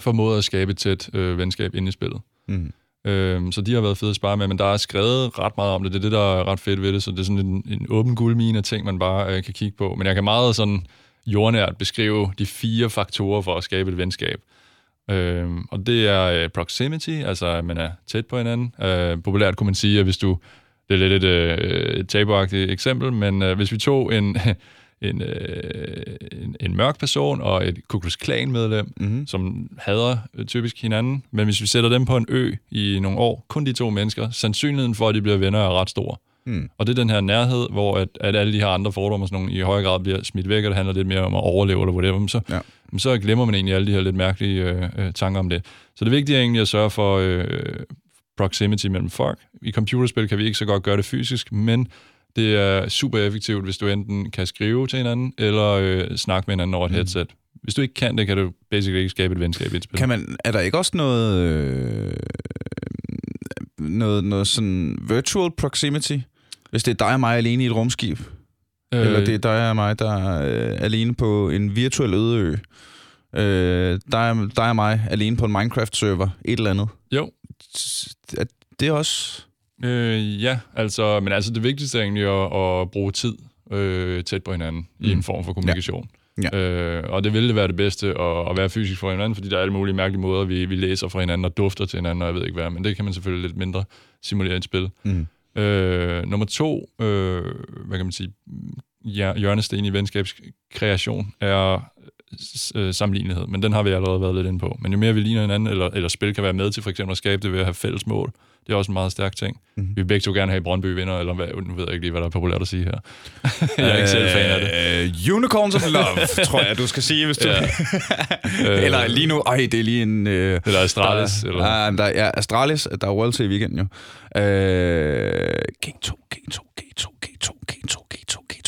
formået at skabe et tæt øh, venskab inde i spillet. Mm. Øhm, så de har været fede at spare med, men der er skrevet ret meget om det. Det er det, der er ret fedt ved det, så det er sådan en, en åben guldmine af ting, man bare øh, kan kigge på. Men jeg kan meget sådan jordnært beskrive de fire faktorer for at skabe et venskab. Øhm, og det er øh, proximity, altså at man er tæt på hinanden. Øh, populært kunne man sige, at hvis du... Det er lidt et, øh, et tabuagtigt eksempel, men øh, hvis vi tog en, <laughs> en, øh, en, en mørk person og et Ku Klux Klan-medlem, Mm-hmm. som hader øh, typisk hinanden. Men hvis vi sætter dem på en ø i nogle år, kun de to mennesker, sandsynligheden for, at de bliver venner, er ret stor. Mm. Og det er den her nærhed, hvor at, at alle de her andre fordomme og sådan nogle, i højere grad bliver smidt væk, og det handler lidt mere om at overleve eller whatever, men så, Ja. ja. så glemmer man egentlig alle de her lidt mærkelige øh, øh, tanker om det. Så det vigtige er egentlig at sørge for, øh, proximity mellem folk. I computerspil kan vi ikke så godt gøre det fysisk, men det er super effektivt, hvis du enten kan skrive til hinanden, eller øh, snakke med hinanden over et mm. headset. Hvis du ikke kan det, kan du basically ikke skabe et venskab i et spil. Kan man, er der ikke også noget, øh, noget, noget sådan virtual proximity? Hvis det er dig og mig alene i et rumskib? Øh, eller det er dig og mig, der er øh, alene på en virtuel øde ø? Øh, dig, dig og mig alene på en Minecraft-server? Et eller andet? Jo. Det er også... Øh, ja, altså, men altså det vigtigste er egentlig at, at bruge tid øh, tæt på hinanden mm. i en form for kommunikation. Ja. Ja. Øh, og det ville være det bedste at, at være fysisk for hinanden, fordi der er alle mulige mærkelige måder, vi, vi læser fra hinanden og dufter til hinanden, og jeg ved ikke hvad, men det kan man selvfølgelig lidt mindre simulere i et spil. Mm. Øh, nummer to, øh, hvad kan man sige, hjørnesten i venskabskreation er øh, sammenlignelighed, men den har vi allerede været lidt inde på. Men jo mere vi ligner hinanden, eller, eller spil kan være med til for eksempel at skabe det ved at have fælles mål, det er også en meget stærk ting. Mm-hmm. Vi vil begge to gerne have Brøndby vinder, eller hvad, nu ved jeg ikke lige, hvad der er populært at sige her. <laughs> jeg er ikke selv fan af det. Uh, unicorns of Love, <laughs> tror jeg, du skal sige, hvis du... Ja. <laughs> eller øh. lige nu, ej, det er lige en... Øh, eller Astralis. Der, eller? Nej, men der, ja, Astralis, der er World i weekenden jo. Øh, G2, G2, G2, G2, G2, G2, G2,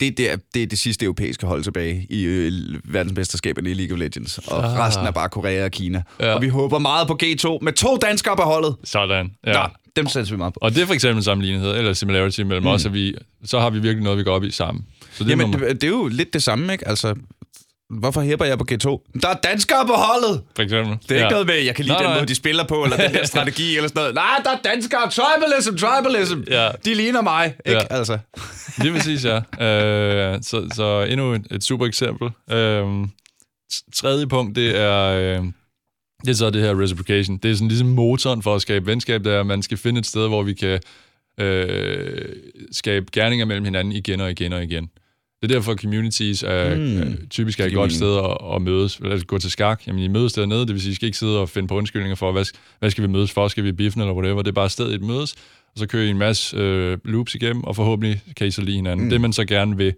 det, det, er, det er det sidste europæiske hold tilbage i øh, verdensmesterskaberne i League of Legends. Og ah. resten er bare Korea og Kina. Ja. Og vi håber meget på G2 med to danskere på holdet. Sådan. Ja. ja dem sætter vi meget på. Og det er for eksempel sammenlignelighed, eller similarity mellem mm. os, og vi, så har vi virkelig noget, vi går op i sammen. Så det Jamen, det, det er jo lidt det samme, ikke? Altså, Hvorfor hæpper jeg på G2? Der er danskere på holdet! For eksempel. Det er ja. ikke noget med, jeg kan lide nej, den nej. måde, de spiller på, eller den der <laughs> strategi, eller sådan noget. Nej, der er danskere! Tribalism, tribalism! Ja. De ligner mig, ikke? Ja. Altså. <laughs> Lige præcis, ja. Uh, så, så endnu et, et super eksempel. Uh, tredje punkt, det er... Uh, det er så det her reciprocation. Det er sådan ligesom motoren for at skabe venskab, der man skal finde et sted, hvor vi kan øh, skabe gerninger mellem hinanden igen og igen og igen. Det er derfor, communities er, mm. typisk er et godt sted at, at mødes. Lad os gå til skak. Jamen, I mødes dernede, det vil sige, I skal ikke sidde og finde på undskyldninger for, hvad, hvad skal vi mødes for? Skal vi biffen eller whatever? Det er bare stedet, et mødes, og så kører I en masse øh, loops igennem, og forhåbentlig kan I så lide hinanden. Mm. Det, man så gerne vil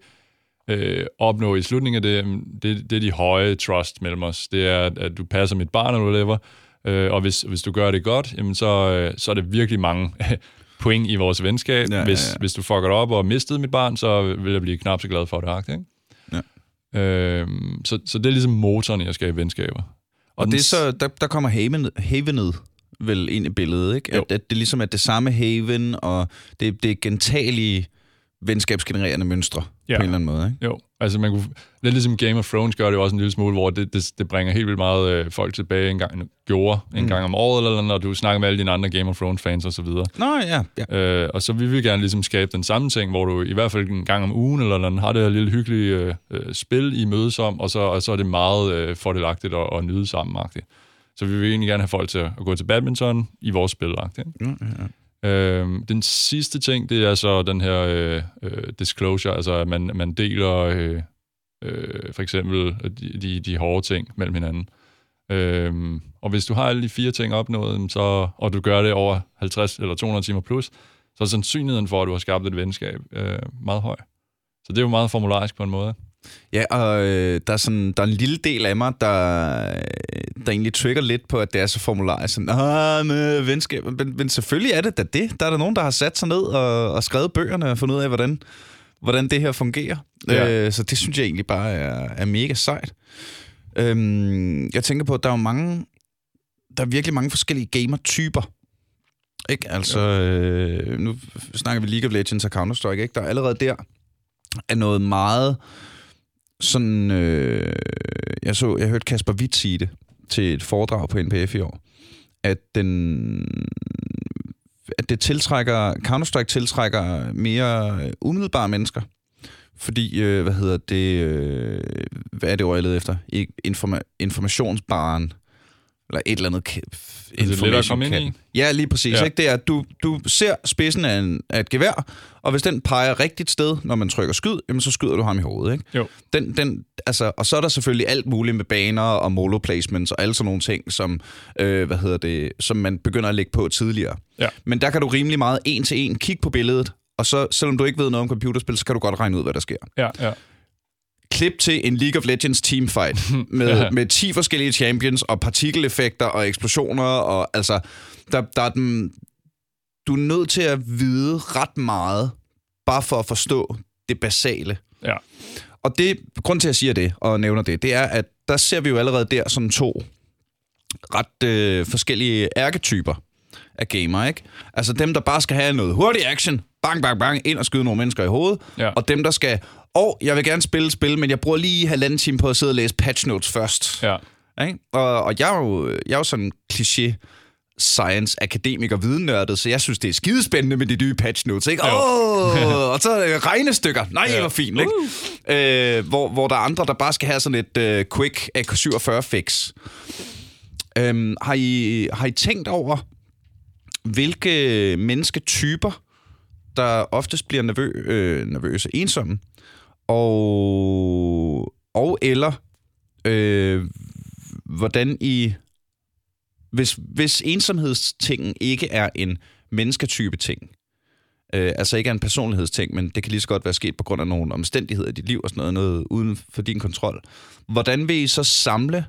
øh, opnå i slutningen af det, det, det er de høje trust mellem os. Det er, at du passer mit barn eller whatever, øh, og hvis, hvis du gør det godt, jamen så, øh, så er det virkelig mange <laughs> point i vores venskab. Ja, hvis, ja, ja. hvis du fucker op og mistede mit barn, så vil jeg blive knap så glad for det. Ikke? Ja. Øhm, så, så det er ligesom motoren i at skabe venskaber. Og, og det er så, der, der kommer haven, havenet vel ind i billedet, ikke? At, at det ligesom er det samme haven, og det, det er gentagelige venskabsgenererende mønstre ja. på en eller anden måde. Ikke? Jo, altså man kunne, lidt ligesom Game of Thrones gør det jo også en lille smule, hvor det, det, det bringer helt vildt meget øh, folk tilbage en gang, gjorde en mm. gang om året, eller når du snakker med alle dine andre Game of Thrones fans og så videre. Nå ja. ja. Øh, og så vil vi gerne ligesom skabe den samme ting, hvor du i hvert fald en gang om ugen, eller når har det her lille hyggelige øh, øh, spil, I mødes om, og så, og så er det meget øh, fordelagtigt at, at nyde sammen. Så vi vil egentlig gerne have folk til at gå til badminton i vores spil. Ja, ja, ja. Øh, den sidste ting, det er så den her øh, øh, disclosure, altså at man, man deler øh, øh, for eksempel øh, de, de, de hårde ting mellem hinanden. Øh, og hvis du har alle de fire ting opnået, så, og du gør det over 50 eller 200 timer plus, så er sandsynligheden for, at du har skabt et venskab øh, meget høj. Så det er jo meget formularisk på en måde. Ja, og øh, der, er sådan, der er en lille del af mig, der, der egentlig trigger lidt på, at det er så formularisk. Sådan, ah, med venskab. Men, men selvfølgelig er det da det. Der er der nogen, der har sat sig ned og, og skrevet bøgerne og fundet ud af, hvordan, hvordan det her fungerer. Ja. Øh, så det synes jeg egentlig bare er, er mega sejt. Øhm, jeg tænker på, at der er mange, der er virkelig mange forskellige gamer-typer. Ikke? Altså, øh, nu snakker vi League of Legends og Counter-Strike, ikke? Der er allerede der er noget meget sådan... Øh, jeg så, jeg hørte Kasper Witt sige det til et foredrag på NPF i år, at den at det tiltrækker, Counter-Strike tiltrækker mere umiddelbare mennesker. Fordi, øh, hvad hedder det, øh, hvad er det ord, jeg leder efter? Informa- informationsbaren eller et eller andet information det i? Ja, lige præcis. Ja. Ikke? Det er, at du, du ser spidsen af, en, af et gevær, og hvis den peger rigtigt sted, når man trykker skyd, jamen, så skyder du ham i hovedet. Ikke? Jo. Den, den, altså, og så er der selvfølgelig alt muligt med baner og molo placements og alle sådan nogle ting, som, øh, hvad hedder det, som man begynder at lægge på tidligere. Ja. Men der kan du rimelig meget en til en kigge på billedet, og så, selvom du ikke ved noget om computerspil, så kan du godt regne ud, hvad der sker. Ja, ja. Klip til en League of Legends teamfight med, <laughs> ja. med 10 forskellige champions og partikeleffekter og eksplosioner og altså der, der er den, du er nødt til at vide ret meget bare for at forstå det basale. Ja. Og det, grund til, at jeg siger det og nævner det, det er, at der ser vi jo allerede der sådan to ret øh, forskellige ærketyper af gamer, ikke? Altså dem, der bare skal have noget hurtig action, bang, bang, bang, ind og skyde nogle mennesker i hovedet, Ja. og dem, der skal, oh, jeg vil gerne spille spil, men jeg bruger lige halvanden time på at sidde og læse patch notes først. Ja. Ikke? Og, og jeg, er jo, jeg er jo sådan en kliché science akademiker vidennørdet, så jeg synes, det er skidespændende med de nye patch notes, ikke? Åh, oh, og så øh, regnestykker. Nej, ja. hvor fint, ikke? Øh, hvor, hvor der er andre, der bare skal have sådan et øh, quick AK47 fix. Øhm, har, I, har I tænkt over, hvilke mennesketyper, der oftest bliver nervø, øh, nervøse, ensomme, og, og eller øh, hvordan I hvis, hvis ensomhedstingen ikke er en mennesketype ting, øh, altså ikke er en personlighedsting, men det kan lige så godt være sket på grund af nogle omstændigheder i dit liv og sådan noget, noget uden for din kontrol. Hvordan vil I så samle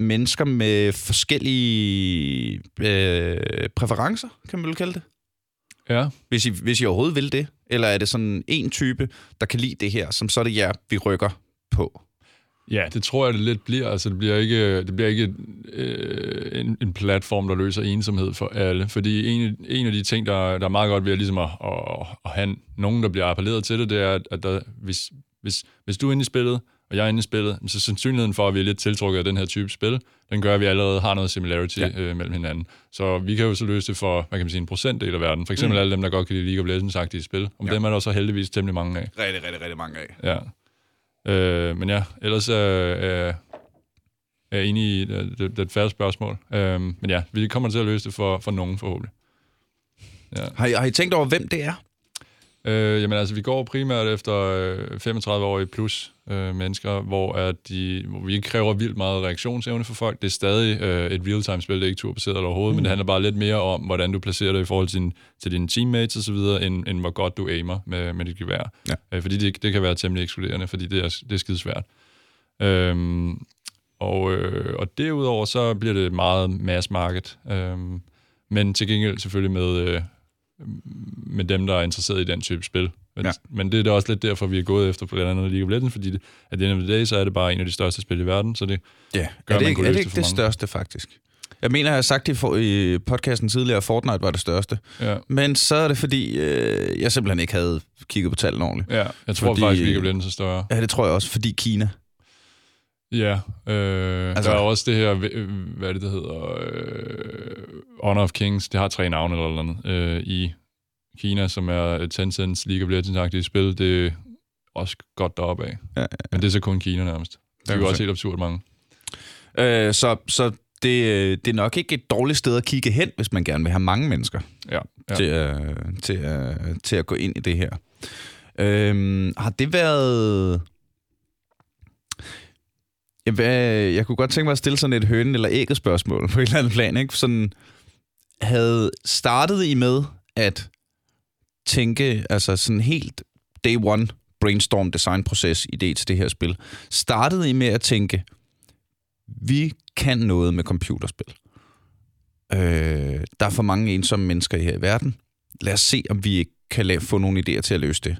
mennesker med forskellige øh, præferencer, kan man vel kalde det? Ja. Hvis I, hvis I overhovedet vil det? Eller er det sådan en type, der kan lide det her, som så er det jer, vi rykker på? Ja, det tror jeg, det lidt bliver. Altså, det bliver ikke, det bliver ikke øh, en, en platform, der løser ensomhed for alle. Fordi en, en af de ting, der, der er meget godt ved at, ligesom at, at, at have nogen, der bliver appelleret til det, det er, at, der, hvis, hvis, hvis du er inde i spillet, og jeg er inde i spillet, så sandsynligheden for, at vi er lidt tiltrukket af den her type spil, den gør, at vi allerede har noget similarity ja. øh, mellem hinanden. Så vi kan jo så løse det for, hvad kan man sige, en procentdel af verden. For eksempel mm. alle dem, der godt kan lide League of Legends-agtige spil. Om ja. dem er der så heldigvis temmelig mange af. Rigtig, rigtig, rigtig mange af. Ja. Øh, men ja, ellers er øh, er jeg enig i det, det, det er et færre spørgsmål. Øh, men ja, vi kommer til at løse det for, for nogen forhåbentlig. Ja. Har I, har I tænkt over, hvem det er? Øh, jamen altså, vi går primært efter øh, 35-årige plus øh, mennesker, hvor, at de, hvor vi ikke kræver vildt meget reaktionsevne for folk. Det er stadig øh, et real-time-spil, det er ikke turbaseret overhovedet, mm. men det handler bare lidt mere om, hvordan du placerer dig i forhold til, din, til dine teammates osv., end, end hvor godt du aimer med, med dit gevær. Ja. Øh, fordi det, det kan være temmelig ekskluderende, fordi det er, det er skide svært. Øhm, og, øh, og derudover så bliver det meget mass market, øhm, men til gengæld selvfølgelig med, øh, med dem, der er interesseret i den type spil. Men, Ja. men det er da også lidt derfor, vi er gået efter blandt andet League of Legends, fordi det, at the end of the day, så er det bare en af de største spil i verden, så det Ja, Gør, er det man ikke, kunne er det, ikke det det største, faktisk? Jeg mener, jeg har sagt i, for, i podcasten tidligere, at Fortnite var det største. Ja, Men så er det, fordi øh, jeg simpelthen ikke havde kigget på tallene ordentligt. ja jeg tror Fordi- faktisk, League of Legends er større. Ja, det tror jeg også, fordi Kina. Ja, øh, Altså- der er også det her, øh, hvad det, det hedder, øh, Honor of Kings, det har tre navne eller noget, øh, i Kina, som er Tencent's League of Legends-agtige spil, det er også godt deroppe af. Ja, ja, Men det er så kun Kina nærmest. Det er jo også helt absurd mange. Øh, så så det, øh, det er nok ikke et dårligt sted at kigge hen, hvis man gerne vil have mange mennesker Ja, ja. til, at, til, at, til at gå ind i det her. Øhm, har det været... Jeg kunne godt tænke mig at stille sådan et høne- eller ægget spørgsmål på et eller andet plan. Ikke? Sådan, havde startet I med at tænke, altså sådan helt day one brainstorm design proces idé til det her spil. Startede I med at tænke, vi kan noget med computerspil. Øh, der er for mange ensomme mennesker her i verden. Lad os se, om vi ikke kan lave, få nogle idéer til at løse det.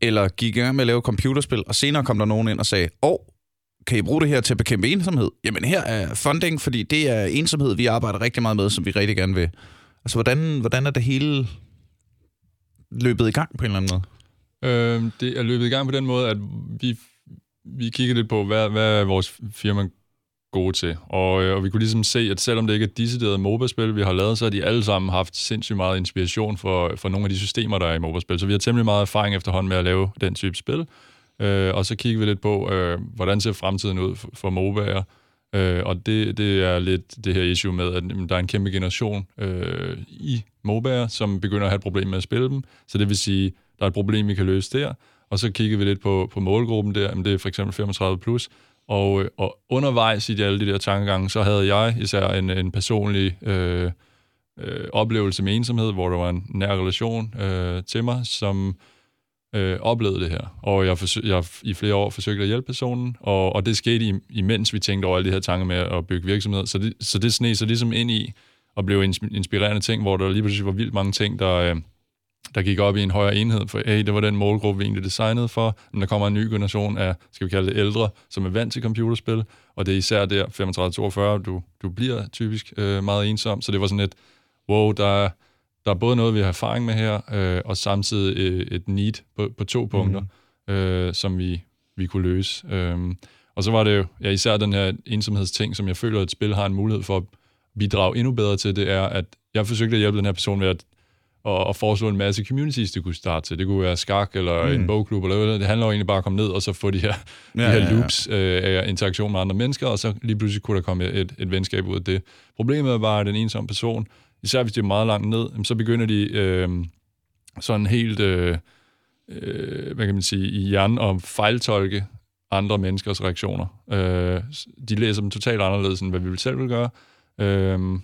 Eller gik i gang med at lave computerspil, og senere kom der nogen ind og sagde, åh, oh, kan I bruge det her til at bekæmpe ensomhed? Jamen her er funding, fordi det er ensomhed, vi arbejder rigtig meget med, som vi rigtig gerne vil. Altså, hvordan, hvordan er det hele løbet i gang på en eller anden måde? Øh, det er løbet i gang på den måde, at vi, vi kiggede lidt på, hvad, hvad er vores firma gode til. Og, øh, og vi kunne ligesom se, at selvom det ikke er dissideret MOBA-spil, vi har lavet, så har de alle sammen haft sindssygt meget inspiration for, for nogle af de systemer, der er i MOBA-spil. Så vi har temmelig meget erfaring efterhånden med at lave den type spil. Øh, og så kigger vi lidt på, øh, hvordan ser fremtiden ud for, for MOBA'er. Øh, og det, det er lidt det her issue med, at jamen, der er en kæmpe generation øh, i MOBA'er, som begynder at have et problem med at spille dem. Så det vil sige, der er et problem, vi kan løse der. Og så kigger vi lidt på, på målgruppen der, jamen, det er for eksempel 35 plus. Og, øh, og undervejs i de, alle de der tankegange, så havde jeg især en, en personlig øh, øh, oplevelse med ensomhed, hvor der var en nær relation øh, til mig, som øh, oplevede det her. Og jeg, forsøg, jeg i flere år forsøgte at hjælpe personen, og, og det skete imens vi tænkte over alle de her tanker med at bygge virksomhed. Så det, så det sneg sig ligesom ind i og blev inspirerende ting, hvor der lige pludselig var vildt mange ting, der, øh, der gik op i en højere enhed, for hey, det var den målgruppe, vi egentlig designede for, men der kommer en ny generation af, skal vi kalde det ældre, som er vant til computerspil, og det er især der, 35-42, du, du bliver typisk øh, meget ensom, så det var sådan et, wow, der, der er både noget, vi har erfaring med her, øh, og samtidig øh, et need på, på to punkter, mm. øh, som vi, vi kunne løse. Øh, og så var det jo ja, især den her ensomhedsting, som jeg føler, at et spil har en mulighed for at bidrage endnu bedre til, det er, at jeg forsøgte at hjælpe den her person ved at og, og foreslå en masse communities, de kunne starte til. Det kunne være skak eller mm. en bogklub eller noget. Det handler jo egentlig bare om at komme ned og så få de her, ja, de her ja, ja. loops øh, af interaktion med andre mennesker, og så lige pludselig kunne der komme et, et venskab ud af det. Problemet bare, at den ensomme person, især hvis de er meget langt ned, så begynder de øh, sådan helt, øh, øh, hvad kan man sige, i hjernen at fejltolke andre menneskers reaktioner. Øh, de læser dem totalt anderledes, end hvad vi selv vil gøre. Øh,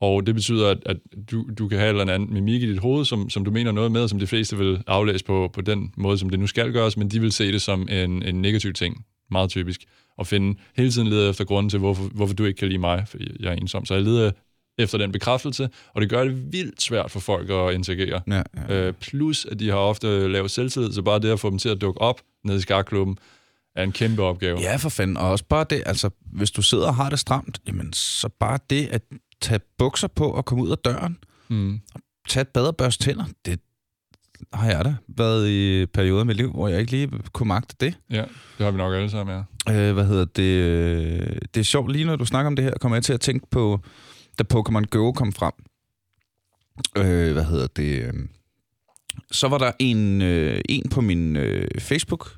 og det betyder, at, at du, du kan have en eller anden mimik i dit hoved, som, som du mener noget med, som de fleste vil aflæse på, på den måde, som det nu skal gøres, men de vil se det som en, en negativ ting, meget typisk, og finde hele tiden leder efter grunden til, hvorfor, hvorfor du ikke kan lide mig, fordi jeg er ensom. Så jeg leder efter den bekræftelse, og det gør det vildt svært for folk at interagere. Ja, ja. Øh, plus, at de har ofte lavet selvtillid, så bare det at få dem til at dukke op nede i skakklubben, er en kæmpe opgave. Ja, for fanden. Og også bare det, altså, hvis du sidder og har det stramt, jamen, så bare det, at tage bukser på og komme ud af døren. Mm. Og tage et bad og børste tænder. Det har jeg da været i perioder i mit liv, hvor jeg ikke lige kunne magte det. Ja, det har vi nok alle sammen, ja. Øh, hvad hedder det? Det er sjovt, lige når du snakker om det her, kommer jeg til at tænke på, da Pokémon Go kom frem. Øh, hvad hedder det? Så var der en, øh, en på min øh, Facebook,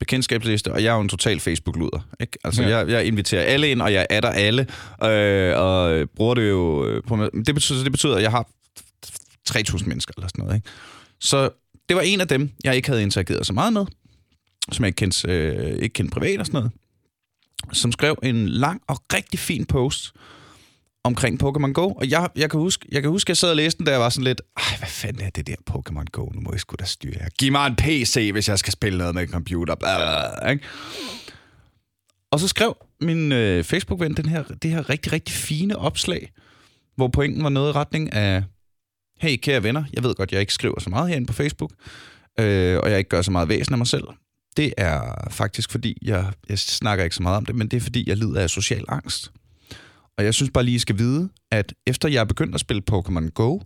bekendtskabsliste, og jeg er jo en total Facebook-luder. Ikke? Altså, ja. jeg, jeg inviterer alle ind, og jeg er der alle, øh, og bruger det jo... Øh, på, det, betyder, det betyder, at jeg har 3.000 mennesker eller sådan noget. Ikke? Så det var en af dem, jeg ikke havde interageret så meget med, som jeg ikke kendte, øh, ikke kendte privat og sådan noget, som skrev en lang og rigtig fin post, omkring Pokémon Go. Og jeg, jeg, kan huske, jeg kan huske, at jeg sad og læste den, da jeg var sådan lidt, ej, hvad fanden er det der Pokémon Go? Nu må jeg sgu da styre jer. Giv mig en PC, hvis jeg skal spille noget med en computer. Blah, ikke? Og så skrev min øh, Facebook-ven den her, det her rigtig, rigtig fine opslag, hvor pointen var noget i retning af, hey kære venner, jeg ved godt, jeg ikke skriver så meget herinde på Facebook, øh, og jeg ikke gør så meget væsen af mig selv. Det er faktisk fordi, jeg, jeg snakker ikke så meget om det, men det er fordi, jeg lider af social angst. Og jeg synes bare lige, I skal vide, at efter jeg er begyndt at spille Pokémon Go,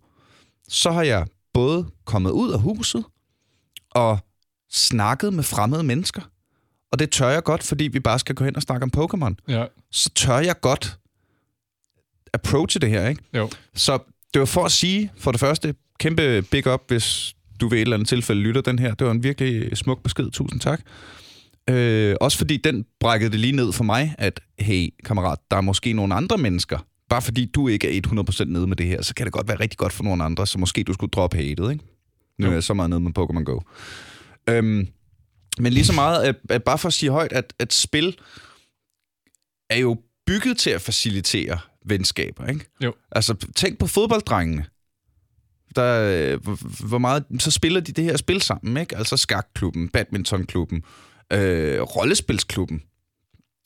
så har jeg både kommet ud af huset og snakket med fremmede mennesker. Og det tør jeg godt, fordi vi bare skal gå hen og snakke om Pokémon. Ja. Så tør jeg godt approache det her, ikke? Jo. Så det var for at sige, for det første, kæmpe big up, hvis du ved et eller andet tilfælde lytter den her. Det var en virkelig smuk besked. Tusind tak. Øh, også fordi den brækkede det lige ned for mig, at hey, kammerat, der er måske nogle andre mennesker. Bare fordi du ikke er 100% nede med det her, så kan det godt være rigtig godt for nogle andre, så måske du skulle droppe hatet, ikke? Nu er jeg så meget nede med Pokémon Go. Øhm, men lige så meget, at, at bare for at sige højt, at, at spil er jo bygget til at facilitere venskaber, ikke? Jo. Altså, tænk på fodbolddrengene. Der, hvor meget, så spiller de det her spil sammen, ikke? Altså skakklubben, badmintonklubben, øh, rollespilsklubben.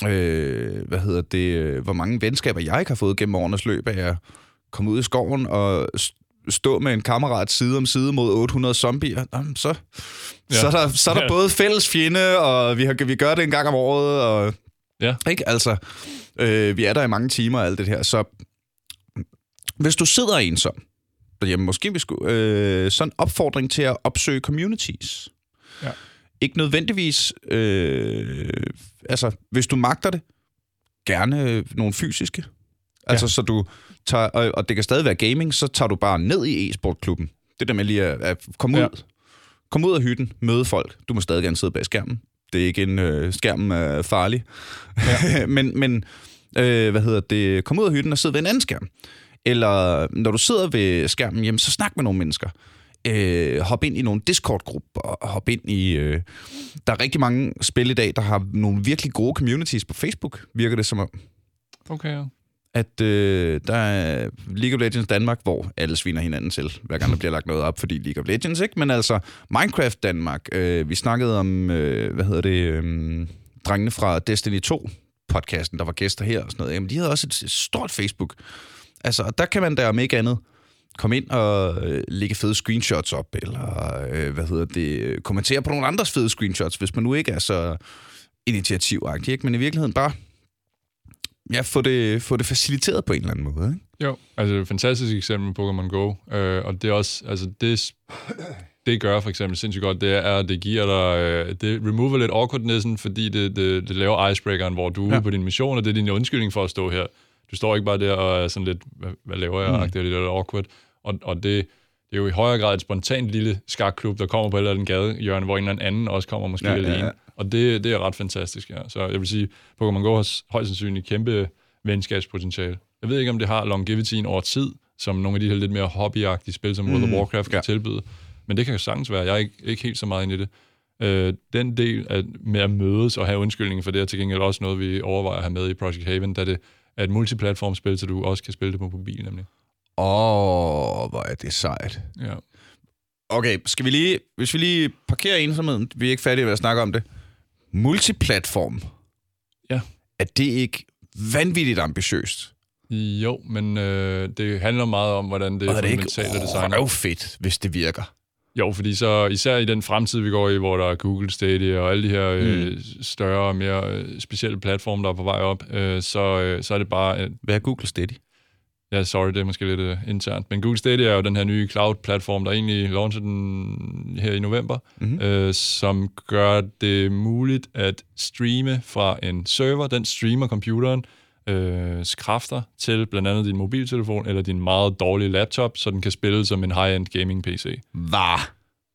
Øh, hvad hedder det? Hvor mange venskaber jeg ikke har fået gennem årenes løb af at komme ud i skoven og stå med en kammerat side om side mod 800 zombier, Jamen, så, ja. så er der, så er der ja. både fælles fjende, og vi, har, vi gør det en gang om året, og ja. ikke? Altså, øh, vi er der i mange timer og alt det her, så hvis du sidder ensom, jamen måske vi skulle, øh, sådan en opfordring til at opsøge communities. Ja. Ikke nødvendigvis... Øh, altså, hvis du magter det, gerne nogle fysiske. Altså, ja. så du tager... Og, og det kan stadig være gaming, så tager du bare ned i e-sportklubben. Det der med lige at, at komme ja. ud. Kom ud af hytten, møde folk. Du må stadig gerne sidde bag skærmen. Det er ikke en... Øh, skærmen er farlig. Ja. <laughs> men, men øh, hvad hedder det? Kom ud af hytten og sidde ved en anden skærm. Eller når du sidder ved skærmen, jamen, så snak med nogle mennesker øh, hoppe ind i nogle Discord-grupper, hoppe ind i... Øh, der er rigtig mange spil i dag, der har nogle virkelig gode communities på Facebook, virker det som om. Okay, ja. at øh, der er League of Legends Danmark, hvor alle sviner hinanden til, hver gang der bliver lagt noget op, fordi League of Legends, ikke? Men altså, Minecraft Danmark, øh, vi snakkede om, øh, hvad hedder det, øh, drengene fra Destiny 2, podcasten, der var gæster her og sådan noget. Jamen, de havde også et, stort Facebook. Altså, og der kan man der om ikke andet komme ind og øh, lægge fede screenshots op, eller øh, hvad hedder det, kommentere på nogle andres fede screenshots, hvis man nu ikke er så initiativagtig, ikke? men i virkeligheden bare ja, få, det, få det faciliteret på en eller anden måde. Ikke? Jo, altså et fantastisk eksempel på Pokémon Go, øh, og det er også, altså det, det gør for eksempel sindssygt godt, det er, at det giver dig, øh, det remover lidt awkwardnessen, fordi det, det, det laver icebreakeren, hvor du er ja. på din mission, og det er din undskyldning for at stå her. Du står ikke bare der og er sådan lidt, hvad, hvad laver jeg, mm. det er lidt awkward, og, og det, det er jo i højere grad et spontant lille skakklub, der kommer på et eller andet gadehjørne, hvor en eller anden også kommer måske ja, alene. Ja, ja. Og det, det er ret fantastisk, ja. Så jeg vil sige, Pokémon Go har højst sandsynligt kæmpe venskabspotentiale. Jeg ved ikke, om det har longevity over tid, som nogle af de her lidt mere hobbyagtige spil, som World of mm, Warcraft kan ja. tilbyde. Men det kan jo sagtens være. Jeg er ikke, ikke helt så meget inde i det. Øh, den del af, med at mødes og have undskyldningen for det, er til gengæld også noget, vi overvejer at have med i Project Haven, da det er et multiplatformspil, så du også kan spille det på mobil, nemlig. Åh, oh, hvor er det sejt. Ja. Okay, skal vi lige, hvis vi lige parkerer ensomheden, vi er ikke færdige med at snakke om det. Multiplatform. Ja. Er det ikke vanvittigt ambitiøst? Jo, men øh, det handler meget om, hvordan det og er det ikke design. fedt, hvis det virker? Jo, fordi så især i den fremtid, vi går i, hvor der er Google Stadia og alle de her øh, mm. øh, større og mere øh, specielle platforme, der er på vej op, øh, så, øh, så er det bare... Øh, Hvad er Google Stadia? Ja, sorry, det er måske lidt uh, internt. Men Google Stadia er jo den her nye cloud-platform, der egentlig launcher den her i november, mm-hmm. øh, som gør det muligt at streame fra en server. Den streamer computeren øh, kræfter til blandt andet din mobiltelefon eller din meget dårlige laptop, så den kan spille som en high-end gaming-PC. Hvad?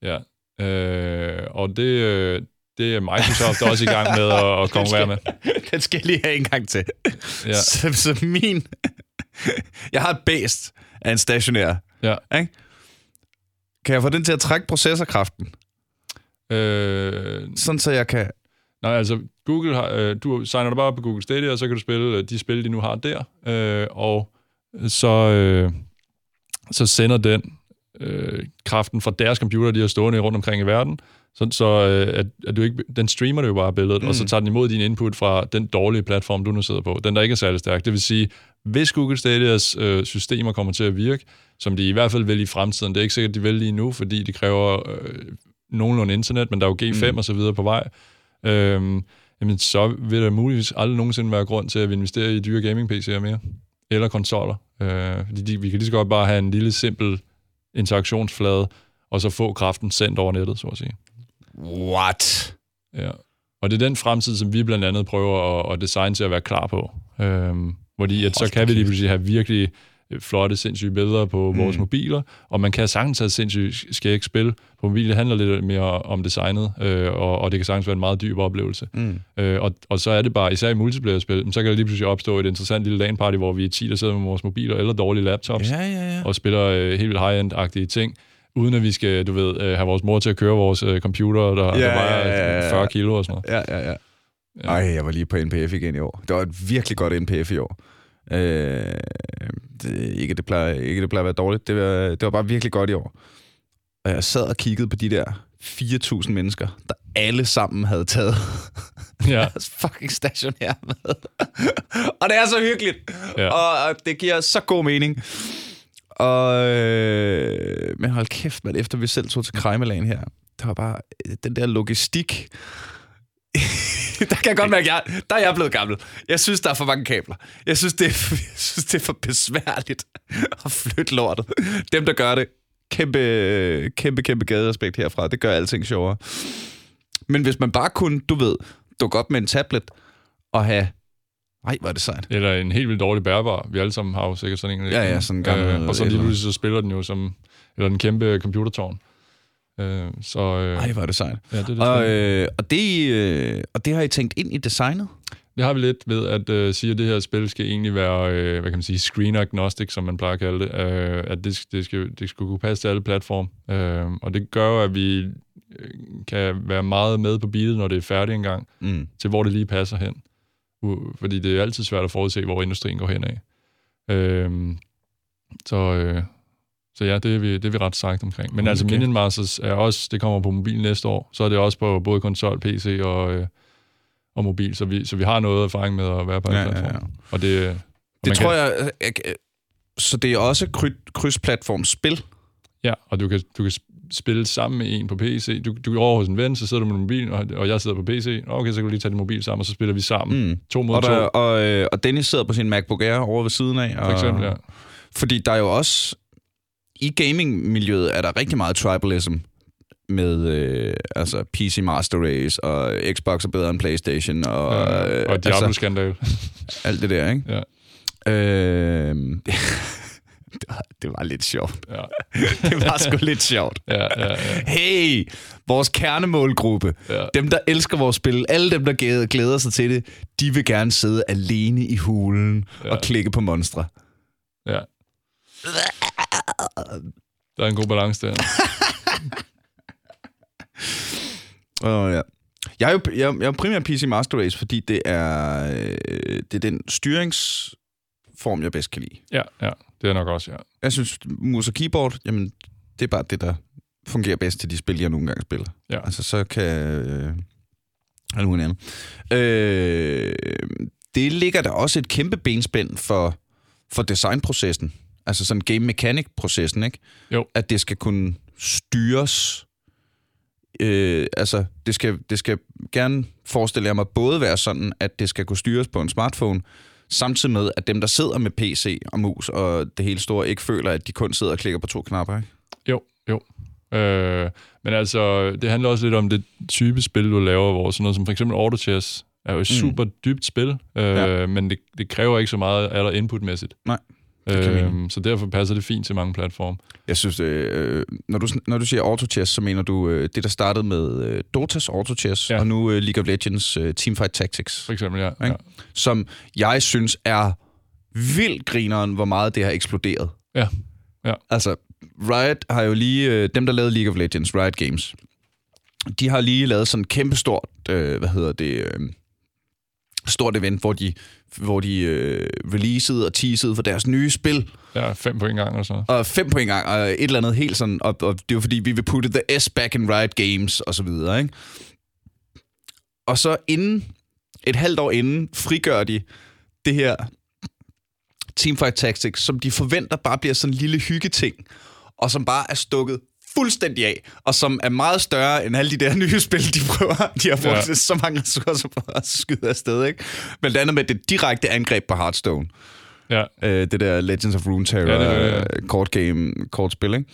Ja. Øh, og det, øh, det er Microsoft også i gang med at, at konkurrere <laughs> med. Den skal jeg lige have en gang til. Ja. Så, så min <laughs> jeg har et bæst af en stationær. Ja. Ikke? Kan jeg få den til at trække processorkraften? Øh, Sådan så jeg kan... Nej, altså Google har, øh, du signer dig bare op på Google Stadia, og så kan du spille øh, de spil, de nu har der, øh, og så, øh, så sender den øh, kraften fra deres computer, de har stående rundt omkring i verden, så, så øh, at, at du ikke, den streamer det jo bare billedet, mm. og så mm. tager den imod din input fra den dårlige platform, du nu sidder på. Den, der ikke er særlig stærk. Det vil sige, hvis Google Stadias øh, systemer kommer til at virke, som de i hvert fald vil i fremtiden, det er ikke sikkert, de vil lige nu, fordi det kræver øh, nogenlunde internet, men der er jo G5 mm. og så videre på vej, øh, jamen så vil der muligvis aldrig nogensinde være grund til at vi investerer i dyre gaming-PC'er mere, eller konsoller. Øh, fordi de, vi kan lige så godt bare have en lille, simpel interaktionsflade, og så få kraften sendt over nettet, så at sige. What? Ja. Og det er den fremtid, som vi blandt andet prøver at, at designe til at være klar på. Øhm, fordi at så kan vi lige pludselig have virkelig øh, flotte, sindssyge billeder på mm. vores mobiler, og man kan sagtens have sindssygt skægt spil på mobil. Det handler lidt mere om designet, øh, og, og det kan sagtens være en meget dyb oplevelse. Mm. Øh, og, og så er det bare, især i multiplayer-spil, så kan der lige pludselig opstå et interessant lille LAN-party, hvor vi er 10, der sidder med vores mobiler eller dårlige laptops, ja, ja, ja. og spiller øh, helt vildt high-end-agtige ting uden at vi skal, du ved, øh, have vores mor til at køre vores øh, computer, der, ja, der vejer ja, ja, ja. 40 kilo og sådan noget. Ja, ja, ja. Ej, jeg var lige på NPF igen i år. Det var et virkelig godt NPF i år. Øh, det, ikke, det plejer, ikke det plejer at være dårligt. Det var, det var bare virkelig godt i år. Og jeg sad og kiggede på de der 4.000 mennesker, der alle sammen havde taget <laughs> ja. deres fucking stationær med. <laughs> og det er så hyggeligt. Ja. Og, og det giver så god mening. Og, øh, men hold kæft, man, efter vi selv tog til Krejmelagen her, der var bare øh, den der logistik. <laughs> der kan jeg godt mærke, at jeg, der er jeg blevet gammel. Jeg synes, der er for mange kabler. Jeg synes, det er, <laughs> jeg synes, det er for besværligt at flytte lortet. Dem, der gør det, kæmpe, kæmpe, kæmpe gaderespekt herfra. Det gør alting sjovere. Men hvis man bare kunne, du ved, dukke op med en tablet og have Nej, hvor er det sejt. Eller en helt vildt dårlig bærbar. Vi alle sammen har jo sikkert sådan en. Ja, ja, sådan en gammel... Øh, og så lige pludselig så spiller den jo som... Eller en kæmpe computertårn. Øh, så, øh, Ej, hvor er det sejt. Ja, det det og, øh, og, det, øh, og det har I tænkt ind i designet? Det har vi lidt ved at øh, sige, at det her spil skal egentlig være, øh, hvad kan man sige, screen agnostic, som man plejer at kalde det. Øh, at det, det, skal, det skal kunne passe til alle platforme. Øh, og det gør at vi øh, kan være meget med på beatet, når det er færdigt engang, mm. til hvor det lige passer hen fordi det er altid svært at forudse, hvor industrien går hen af. Øhm, så, øh, så ja, det er, vi, det er vi ret sagt omkring. Men Okay. altså Minion Masters er også, det kommer på mobil næste år, så er det også på både konsol, PC og, øh, og mobil, så vi, så vi har noget erfaring med at være på en Ja, ja, platform. ja. Og det, Det tror jeg... øh, jeg... Så det er også kry- krydsplatformspil? Ja, og du kan, du kan spille sammen med en på PC. Du, du er over hos en ven, så sidder du med mobilen, og, og jeg sidder på PC. Okay, så kan du lige tage din mobil sammen, og så spiller vi sammen. Mm. To mod Og, to, der, og, øh, og Dennis sidder på sin MacBook Air over ved siden af. Og, for eksempel, ja. Fordi der er jo også... I gaming-miljøet er der rigtig meget tribalism med altså altså PC Master Race, og Xbox er bedre end Playstation, og, ja øh, og Diablo-skandal. alt det der, ikke? Ja. Øh, <laughs> det, var, det var lidt sjovt. ja. <laughs> Det var sgu lidt sjovt. Ja, ja, ja. Hey, vores kernemålgruppe, Ja. dem der elsker vores spil, alle dem der glæder- sig til det, de vil gerne sidde alene i hulen Ja. og klikke på monstre. ja. Der er en god balance der. <laughs> Oh, ja. Jeg er jo jeg, jeg er primært PC Master Race, fordi det er, øh, det er den styringsform, jeg bedst kan lide. Ja, ja. Det er nok også, ja. Jeg synes, mus og keyboard, jamen, det er bare det, der fungerer bedst til de spil, jeg nogle gange spiller. Ja. Altså, så kan... Øh, muligt andet. Øh, det ligger der også et kæmpe benspænd for, for designprocessen. Altså sådan game mechanic-processen, ikke? Jo. At det skal kunne styres... Øh, altså, det skal, det skal gerne forestille jeg mig både være sådan, at det skal kunne styres på en smartphone, samtidig med, at dem, der sidder med PC og mus og det hele store, ikke føler, at de kun sidder og klikker på to knapper, ikke? Jo, jo. Øh, men altså, det handler også lidt om det type spil, du laver, hvor sådan noget som for eksempel Auto Chess er jo et super dybt spil, øh, Ja. men det, det kræver ikke så meget af dig inputmæssigt. Nej, det kan jeg Øh, så derfor passer det fint til mange platforme. Jeg synes, øh, når, du, når du siger Auto Chess, så mener du øh, det, der startede med øh, Dotas Auto Chess, ja. Ja. og nu øh, League of Legends øh, Teamfight Tactics, For eksempel, ja. Ikke? ja. som jeg synes er vildt grineren, hvor meget det har eksploderet. Ja. Ja. Altså, Riot har jo lige, øh, dem der lavede League of Legends, Riot Games, de har lige lavet sådan et kæmpestort, øh, hvad hedder det, øh, stort event, hvor de, hvor de øh, releasede og teasede for deres nye spil, ja, fem på en gang og så. og fem på en gang, og et eller andet helt sådan, og, og det var fordi, vi vil putte the S back in Riot Games, og så videre, ikke? Og så inden, et halvt år inden, frigør de det her Teamfight Tactics, som de forventer bare bliver sådan en lille hyggeting, og som bare er stukket fuldstændig af, og som er meget større end alle de der <laughs> nye spil, de prøver. De har brugt Ja. ja. så mange ressourcer på at skyde afsted, ikke? Blandt andet med det direkte angreb på Hearthstone. Ja, Øh, det der Legends of Runeterra Ja, det det, ja, ja. kort game, kort spil, ikke?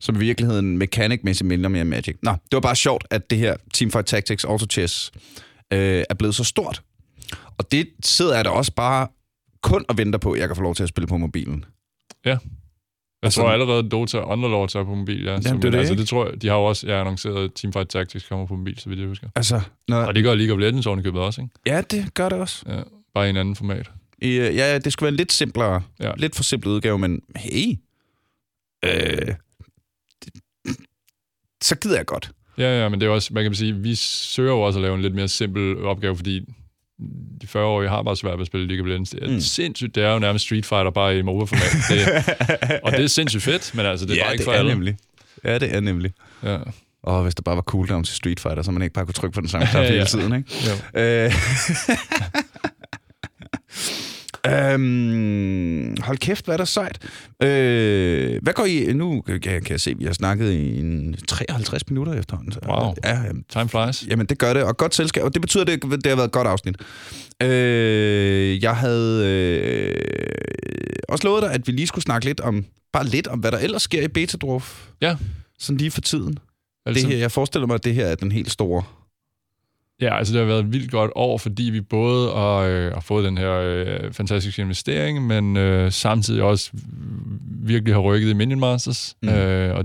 Som i virkeligheden mekanikmæssigt minder mere Magic. Nå, det var bare sjovt, at det her Teamfight Tactics Auto Chess øh, er blevet så stort. Og det sidder jeg da også bare kun og venter på, at jeg kan få lov til at spille på mobilen. Jeg Altså- tror allerede Dota Underlords er på mobil, ja. det er det, altså, ikke? det tror jeg, de har jo også ja, annonceret, Teamfight Tactics kommer på mobil, så vidt jeg husker. Altså, når, Og det gør League of Legends oven købet også, ikke? ja, det gør det også. Ja, bare i en anden format. I, øh, ja, det skulle være en lidt simplere, ja. lidt for simpel udgave, men hey, øh, det, så gider jeg godt. Ja, ja, men det er også, man kan sige, vi søger jo også at lave en lidt mere simpel opgave, fordi de 40-årige har bare svært ved at spille League of Legends. Det er mm. Sindssygt, det er jo nærmest Street Fighter bare i MOBA-format. Det, <laughs> og det er sindssygt fedt, men altså, det er ja, bare ikke for er alle. nemlig. Ja, det er nemlig. Ja. Og hvis der bare var cooldown til Street Fighter, så man ikke bare kunne trykke på den samme knap <laughs> Ja, ja. hele tiden, ikke? Jo. Øh. <laughs> øhm, hold kæft, hvad er der sejt. Øh, hvad går I... Nu kan, kan jeg se, vi har snakket i en 53 minutter efterhånden. Så, Wow. Ja, jamen, Time flies. Jamen, det gør det. Og godt selskab. Og det betyder, at det, det har været et godt afsnit. Øh, jeg havde øh, også lovet dig, at vi lige skulle snakke lidt om... Bare lidt om, hvad der ellers sker i Betadorf. Ja. Sådan lige for tiden. Altså, Det her, jeg forestiller mig, at det her er den helt store... Ja, altså det har været et vildt godt år, fordi vi både har, øh, har fået den her øh, fantastiske investering, men øh, samtidig også virkelig har rykket i Minion Masters. Mm. Øh, og,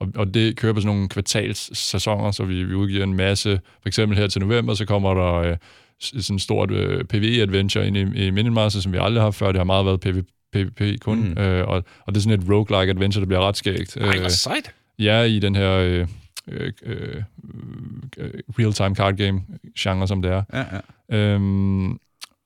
og, og det kører på sådan nogle kvartalssæsoner, så vi, vi udgiver en masse. For eksempel her til november, så kommer der øh, sådan et stort øh, PvE-adventure ind i, i Minion Masters, som vi aldrig har haft før. Det har meget været PvP, PvP kun. Mm. Øh, og, og det er sådan et roguelike adventure, der bliver ret skægt. Øh, sejt. Ja, i den her øh, øh, øh, real-time card game genre, som det er. Ja, ja. Øhm,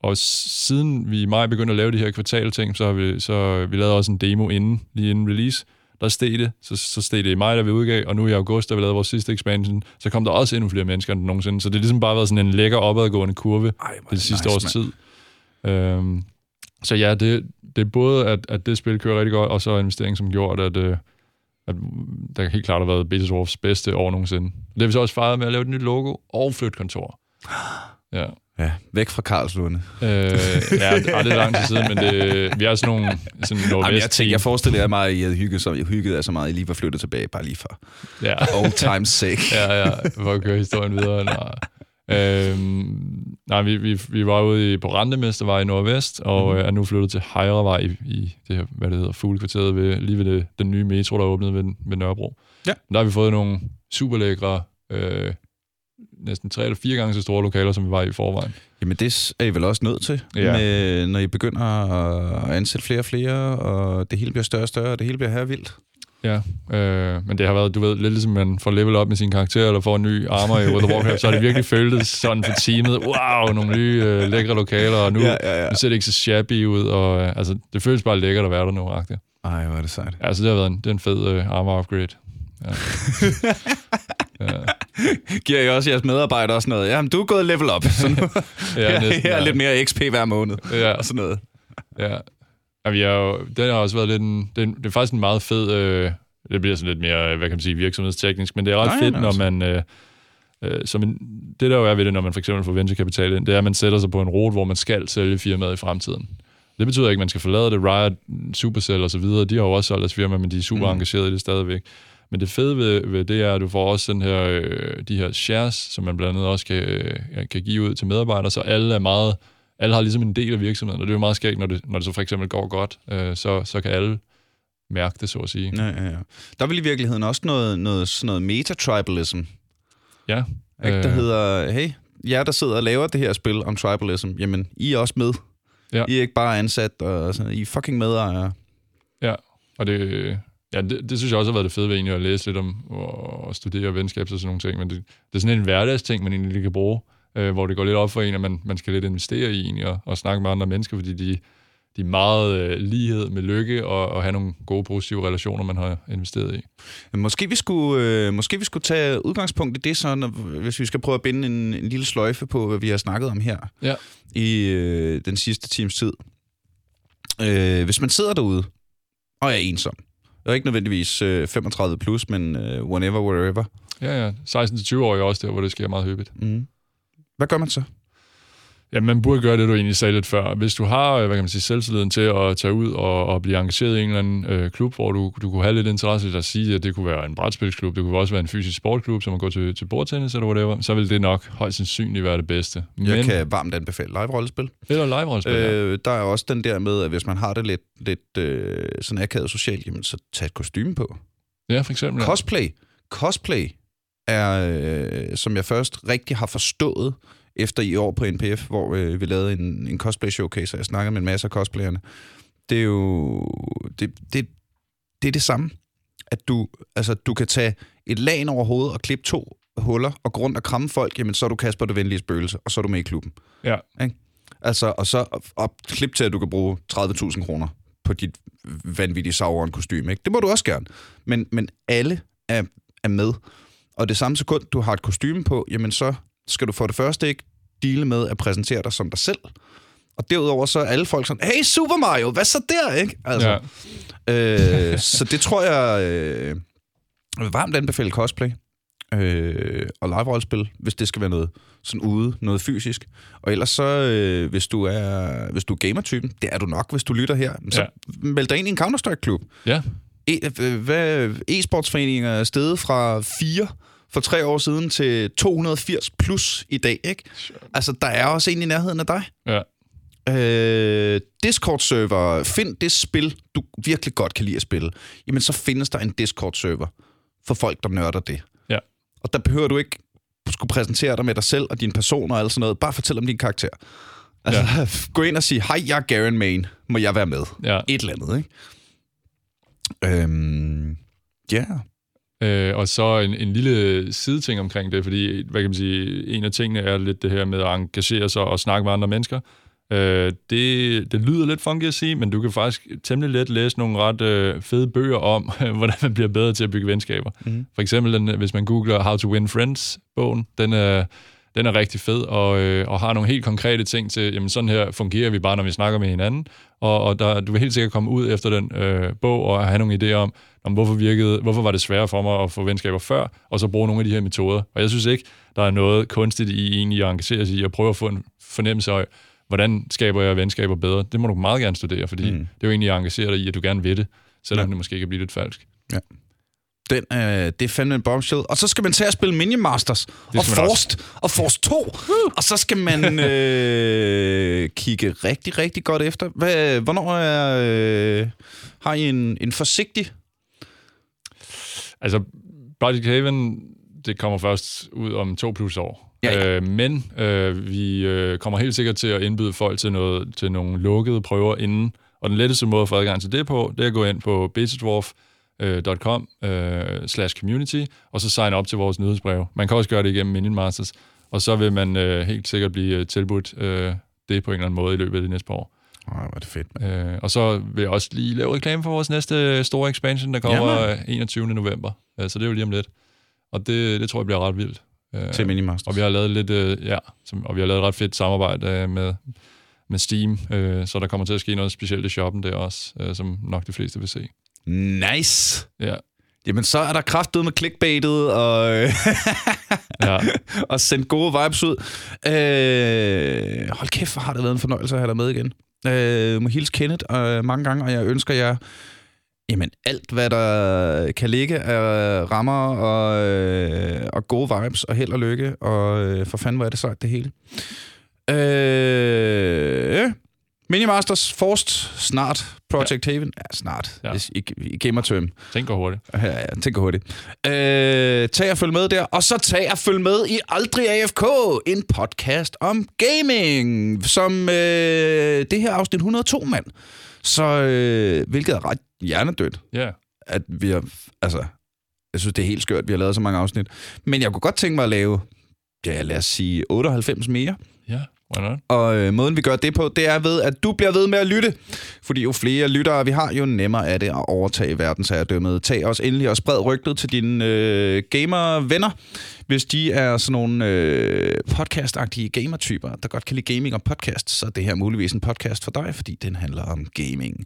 og siden vi i maj begyndte at lave de her kvartalting, så har vi, så vi lavet også en demo inden, lige inden release. Der steg det, så, så steg det i maj, da vi udgav, og nu i august, da vi lavede vores sidste expansion, så kom der også endnu flere mennesker end nogensinde. Så det har ligesom bare været sådan en lækker opadgående kurve Ej, det sidste nice, års mand. tid. Øhm, så ja, det, det er både, at, at det spil kører rigtig godt, og så investering, som gjort, at, øh, at der helt klart har været Beta Dwarfs bedste år nogensinde. Det har vi så også fejret med at lave et nyt logo og flytte kontor. Ja. Ja, væk fra Karlslunde. Øh, ja, det, er lang tid siden, men det, vi er sådan nogle sådan Jamen, jeg, nordvest tænker, jeg forestiller mig, at I havde hygget, så, hygget jer så meget, at I lige var flyttet tilbage, bare lige for Ja, old times sake. ja, ja, for at køre historien videre. Nej, øhm, nej vi, vi, vi var ude i, på Randemestervej i Nordvest, og mm. er nu flyttet til Hejrevej i, i det her, hvad det hedder, fuglekvarteret, ved, lige ved det, den nye metro, der er åbnet ved, ved Nørrebro. Ja. Der har vi fået nogle super lækre, øh, næsten tre eller fire gange så store lokaler, som vi var i i forvejen. Jamen, det er I vel også nødt til, Ja. med, når I begynder at ansætte flere og flere, og det hele bliver større og større, og det hele bliver her vildt. Ja, øh, men det har været, du ved, lidt ligesom man får level op med sin karakter, eller får en ny armor i World of Warcraft, så har det virkelig føltes sådan for teamet, wow, nogle nye øh, lækre lokaler, og nu, Ja, ja, ja. nu ser det ikke så shabby ud, og øh, altså, det føles bare lækkert at være der nu, agtigt. Ej, hvor er det sejt. Altså, det har været en, det er en fed øh, armor upgrade. Ja. <laughs> ja. Giver I også jeres medarbejdere sådan noget? Jamen, du er gået level up, så nu <laughs> Ja, <laughs> næsten, her er ja. lidt mere XP hver måned, Ja, og sådan noget. ja. Ja vi har jo, den har også været lidt en, det, er, det er faktisk en meget fed, øh, det bliver sådan lidt mere, hvad kan man sige, virksomhedsteknisk, men det er ret Nej, fedt, når altså. man, øh, øh, som en, det der jo er ved det, når man for eksempel får venturekapital ind, det er, at man sætter sig på en rute, hvor man skal sælge firmaet i fremtiden. Det betyder ikke, at man skal forlade det. Riot, Supercell og så videre, de har jo også solgt deres firma, men de er super mm. engagerede i det stadigvæk. Men det fede ved, ved det er, at du får også den her, øh, de her shares, som man blandt andet også kan, øh, kan give ud til medarbejdere, så alle er meget, alle har ligesom en del af virksomheden, og det er jo meget skægt, når det, når det så for eksempel går godt, øh, så, så kan alle mærke det, så at sige. Ja, ja, ja. Der er vel i virkeligheden også noget, noget, sådan noget meta-tribalism, Ja. ikke? der Øh. hedder, hey, jer der sidder og laver det her spil om tribalism, jamen, I er også med. Ja. I er ikke bare ansat, og sådan, I er fucking medejere. Ja, og det, ja, det, det synes jeg også har været det fede ved egentlig at læse lidt om og studere venskabs og sådan nogle ting, men det, det er sådan en hverdagsting, man egentlig kan bruge, øh, hvor det går lidt op for en, at man, man skal lidt investere i egentlig og, og snakke med andre mennesker, fordi de, de er meget øh, lighed med lykke og, og have nogle gode, positive relationer, man har investeret i. Måske vi skulle, øh, måske vi skulle tage udgangspunkt i det, så, når, hvis vi skal prøve at binde en, en lille sløjfe på, hvad vi har snakket om her Ja. i øh, den sidste times tid. Øh, hvis man sidder derude og er ensom, og ikke nødvendigvis øh, 35 plus, men øh, whenever, wherever, Ja, ja. 16-20 år er også der, hvor det sker meget hyppigt. mm. Hvad gør man så? Ja, man burde gøre det, du egentlig sagde lidt før. Hvis du har, øh, hvad kan man sige, selvtilliden til at tage ud og, og blive engageret i en eller anden øh, klub, hvor du, du kunne have lidt interesse, lad os sige, at det kunne være en brætspilsklub, det kunne også være en fysisk sportklub, som at gå til, til bordtennis eller whatever, så vil det nok højst sandsynligt være det bedste. Men, Jeg kan varmt anbefale live-rollespil. Eller live-rollespil, øh, der er også den der med, at hvis man har det lidt, lidt øh, sådan akavet socialt, jamen, så tag et kostume på. ja, for eksempel. Cosplay. Cosplay er, øh, som jeg først rigtig har forstået, efter i år på NPF, hvor øh, vi lavede en, en cosplay showcase, og jeg snakkede med en masse af cosplayerne. Det er jo... Det, det, det er det samme. At du, altså, du kan tage et lag over hovedet og klippe to huller, og gå rundt og kramme folk, jamen så er du Kasper det venlige spøgelse, og så er du med i klubben. Ja. Ikke? Altså, og så op, klip til, at du kan bruge 30.000 kroner på dit vanvittige sauron kostume. Ikke? Det må du også gerne. Men, men alle er, er med. Og det samme sekund, du har et kostume på, jamen så skal du for det første ikke dele med at præsentere dig som dig selv. Og derudover så er alle folk sådan, hey Super Mario, hvad så der, ikke? Altså, Ja. øh, <laughs> så det tror jeg, øh, varmt anbefale cosplay øh, og live-rollespil, hvis det skal være noget sådan ude, noget fysisk. Og ellers så, øh, hvis du er hvis du er gamer-typen, det er du nok, hvis du lytter her, så Ja. meld dig ind i en Counter-Strike-klub. ja, E, øh, hvad, e-sportsforeninger er steget fra 4 for tre år siden til 280 plus i dag, ikke? Altså, der er også en i nærheden af dig. ja, Øh, Discord-server, find det spil, du virkelig godt kan lide at spille. Jamen, så findes der en Discord-server for folk, der nørder det. Ja. Og der behøver du ikke skulle præsentere dig med dig selv og din person og alt sådan noget. Bare fortæl om din karakter. Altså, ja. <laughs> gå ind og sige, hej, jeg er Garen Main. Må jeg være med? ja. Et eller andet, ikke? Øhm, ja. Øh, og så en, en lille sideting omkring det, fordi hvad kan man sige, en af tingene er lidt det her med at engagere sig og snakke med andre mennesker. Øh, det, det lyder lidt funky at sige, men du kan faktisk temmelig let læse nogle ret øh, fede bøger om, <laughs> hvordan man bliver bedre til at bygge venskaber. Mm. For eksempel, den, hvis man googler How to Win Friends-bogen, den er, den er rigtig fed og, øh, og har nogle helt konkrete ting til, jamen sådan her fungerer vi bare, når vi snakker med hinanden. Og, og der, du vil helt sikkert komme ud efter den øh, bog og have nogle idéer om, om hvorfor, virkede, hvorfor var det sværere for mig at få venskaber før, og så bruge nogle af de her metoder. Og jeg synes ikke, der er noget kunstigt i egentlig at engagere sig i at prøve at få en fornemmelse af, hvordan skaber jeg venskaber bedre? Det må du meget gerne studere, fordi mm. det er jo egentlig at engagere dig i, at du gerne vil det, selvom ja. det måske kan blive lidt falsk. Ja. Den, øh, det er fandme en bombshell. Og så skal man tage at spille Mini-Masters og Forst, og Forst 2. Uh. Og så skal man <laughs> øh, kigge rigtig, rigtig godt efter. Hvad, hvornår er, øh, har I en, en forsigtig... Altså, Project Haven, det kommer først ud om to plus år. Ja, ja. Øh, men øh, vi øh, kommer helt sikkert til at indbyde folk til, noget, til nogle lukkede prøver inden. Og den letteste måde at få adgang til det på, det er at gå ind på betadwarf.com øh, slash community, og så sign op til vores nyhedsbrev. Man kan også gøre det igennem Minimasters, og så vil man øh, helt sikkert blive øh, tilbudt øh, det på en eller anden måde i løbet af de næste par år. Ej, hvor er det fedt. Øh, og så vil jeg også lige lave reklame for vores næste store expansion, der kommer Jamen. 21. november. Øh, så det er jo lige om lidt. Og det, det tror jeg bliver ret vildt. Øh, til Minimasters. Og vi har lavet lidt, øh, ja, som, og vi har lavet et ret fedt samarbejde øh, med, med Steam, øh, så der kommer til at ske noget specielt i shoppen der også, øh, som nok de fleste vil se. Nice! Ja. Jamen, så er der kraftet med clickbaitet og, <laughs> ja. og sendt gode vibes ud. Øh, hold kæft, hvor har det været en fornøjelse at have dig med igen. Øh, må hilse Kenneth øh, mange gange, og jeg ønsker jer Jamen, alt hvad der kan ligge af rammer og, øh, og gode vibes og held og lykke, og øh, for fanden, hvor er det sejt, det hele. Øh, Minimasters, Forst, snart. Project ja. Haven, ja, snart. Ja. I, I gamer-term. Tænker hurtigt. Ja, ja, tænker hurtigt. Øh, tag og følg med der, og så tag og følg med i Aldrig AFK, en podcast om gaming, som øh, det her afsnit 102, mand. Så øh, hvilket er ret hjernedødt. Ja. Yeah. At vi har, altså, jeg synes, det er helt skørt, at vi har lavet så mange afsnit. Men jeg kunne godt tænke mig at lave, ja, lad os sige, 98 mere. Ja, why? Og øh, måden, vi gør det på, det er ved, at du bliver ved med at lytte. Fordi jo flere lyttere vi har, jo nemmere er det at overtage verdensherredømmet. Tag os endelig og spred rygtet til dine øh, gamer-venner, hvis de er sådan nogle øh, podcast-agtige gamer-typer, der godt kan lide gaming og podcast, så er det her muligvis en podcast for dig, fordi den handler om gaming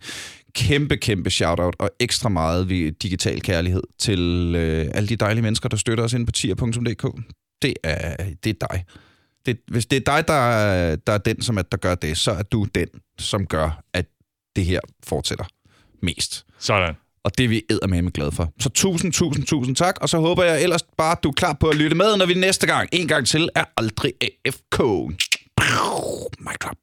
kæmpe, kæmpe shout-out og ekstra meget ved digital kærlighed til øh, alle de dejlige mennesker, der støtter os ind på tier.dk. Det er, det er dig. Det, hvis det er dig, der er, der er den, som at der gør det, så er du den, som gør, at det her fortsætter mest. Sådan. Og det er vi med glade for. Så tusind, tusind, tusind tak. Og så håber jeg ellers bare, at du er klar på at lytte med, når vi næste gang, en gang til, er aldrig AFK. My drop.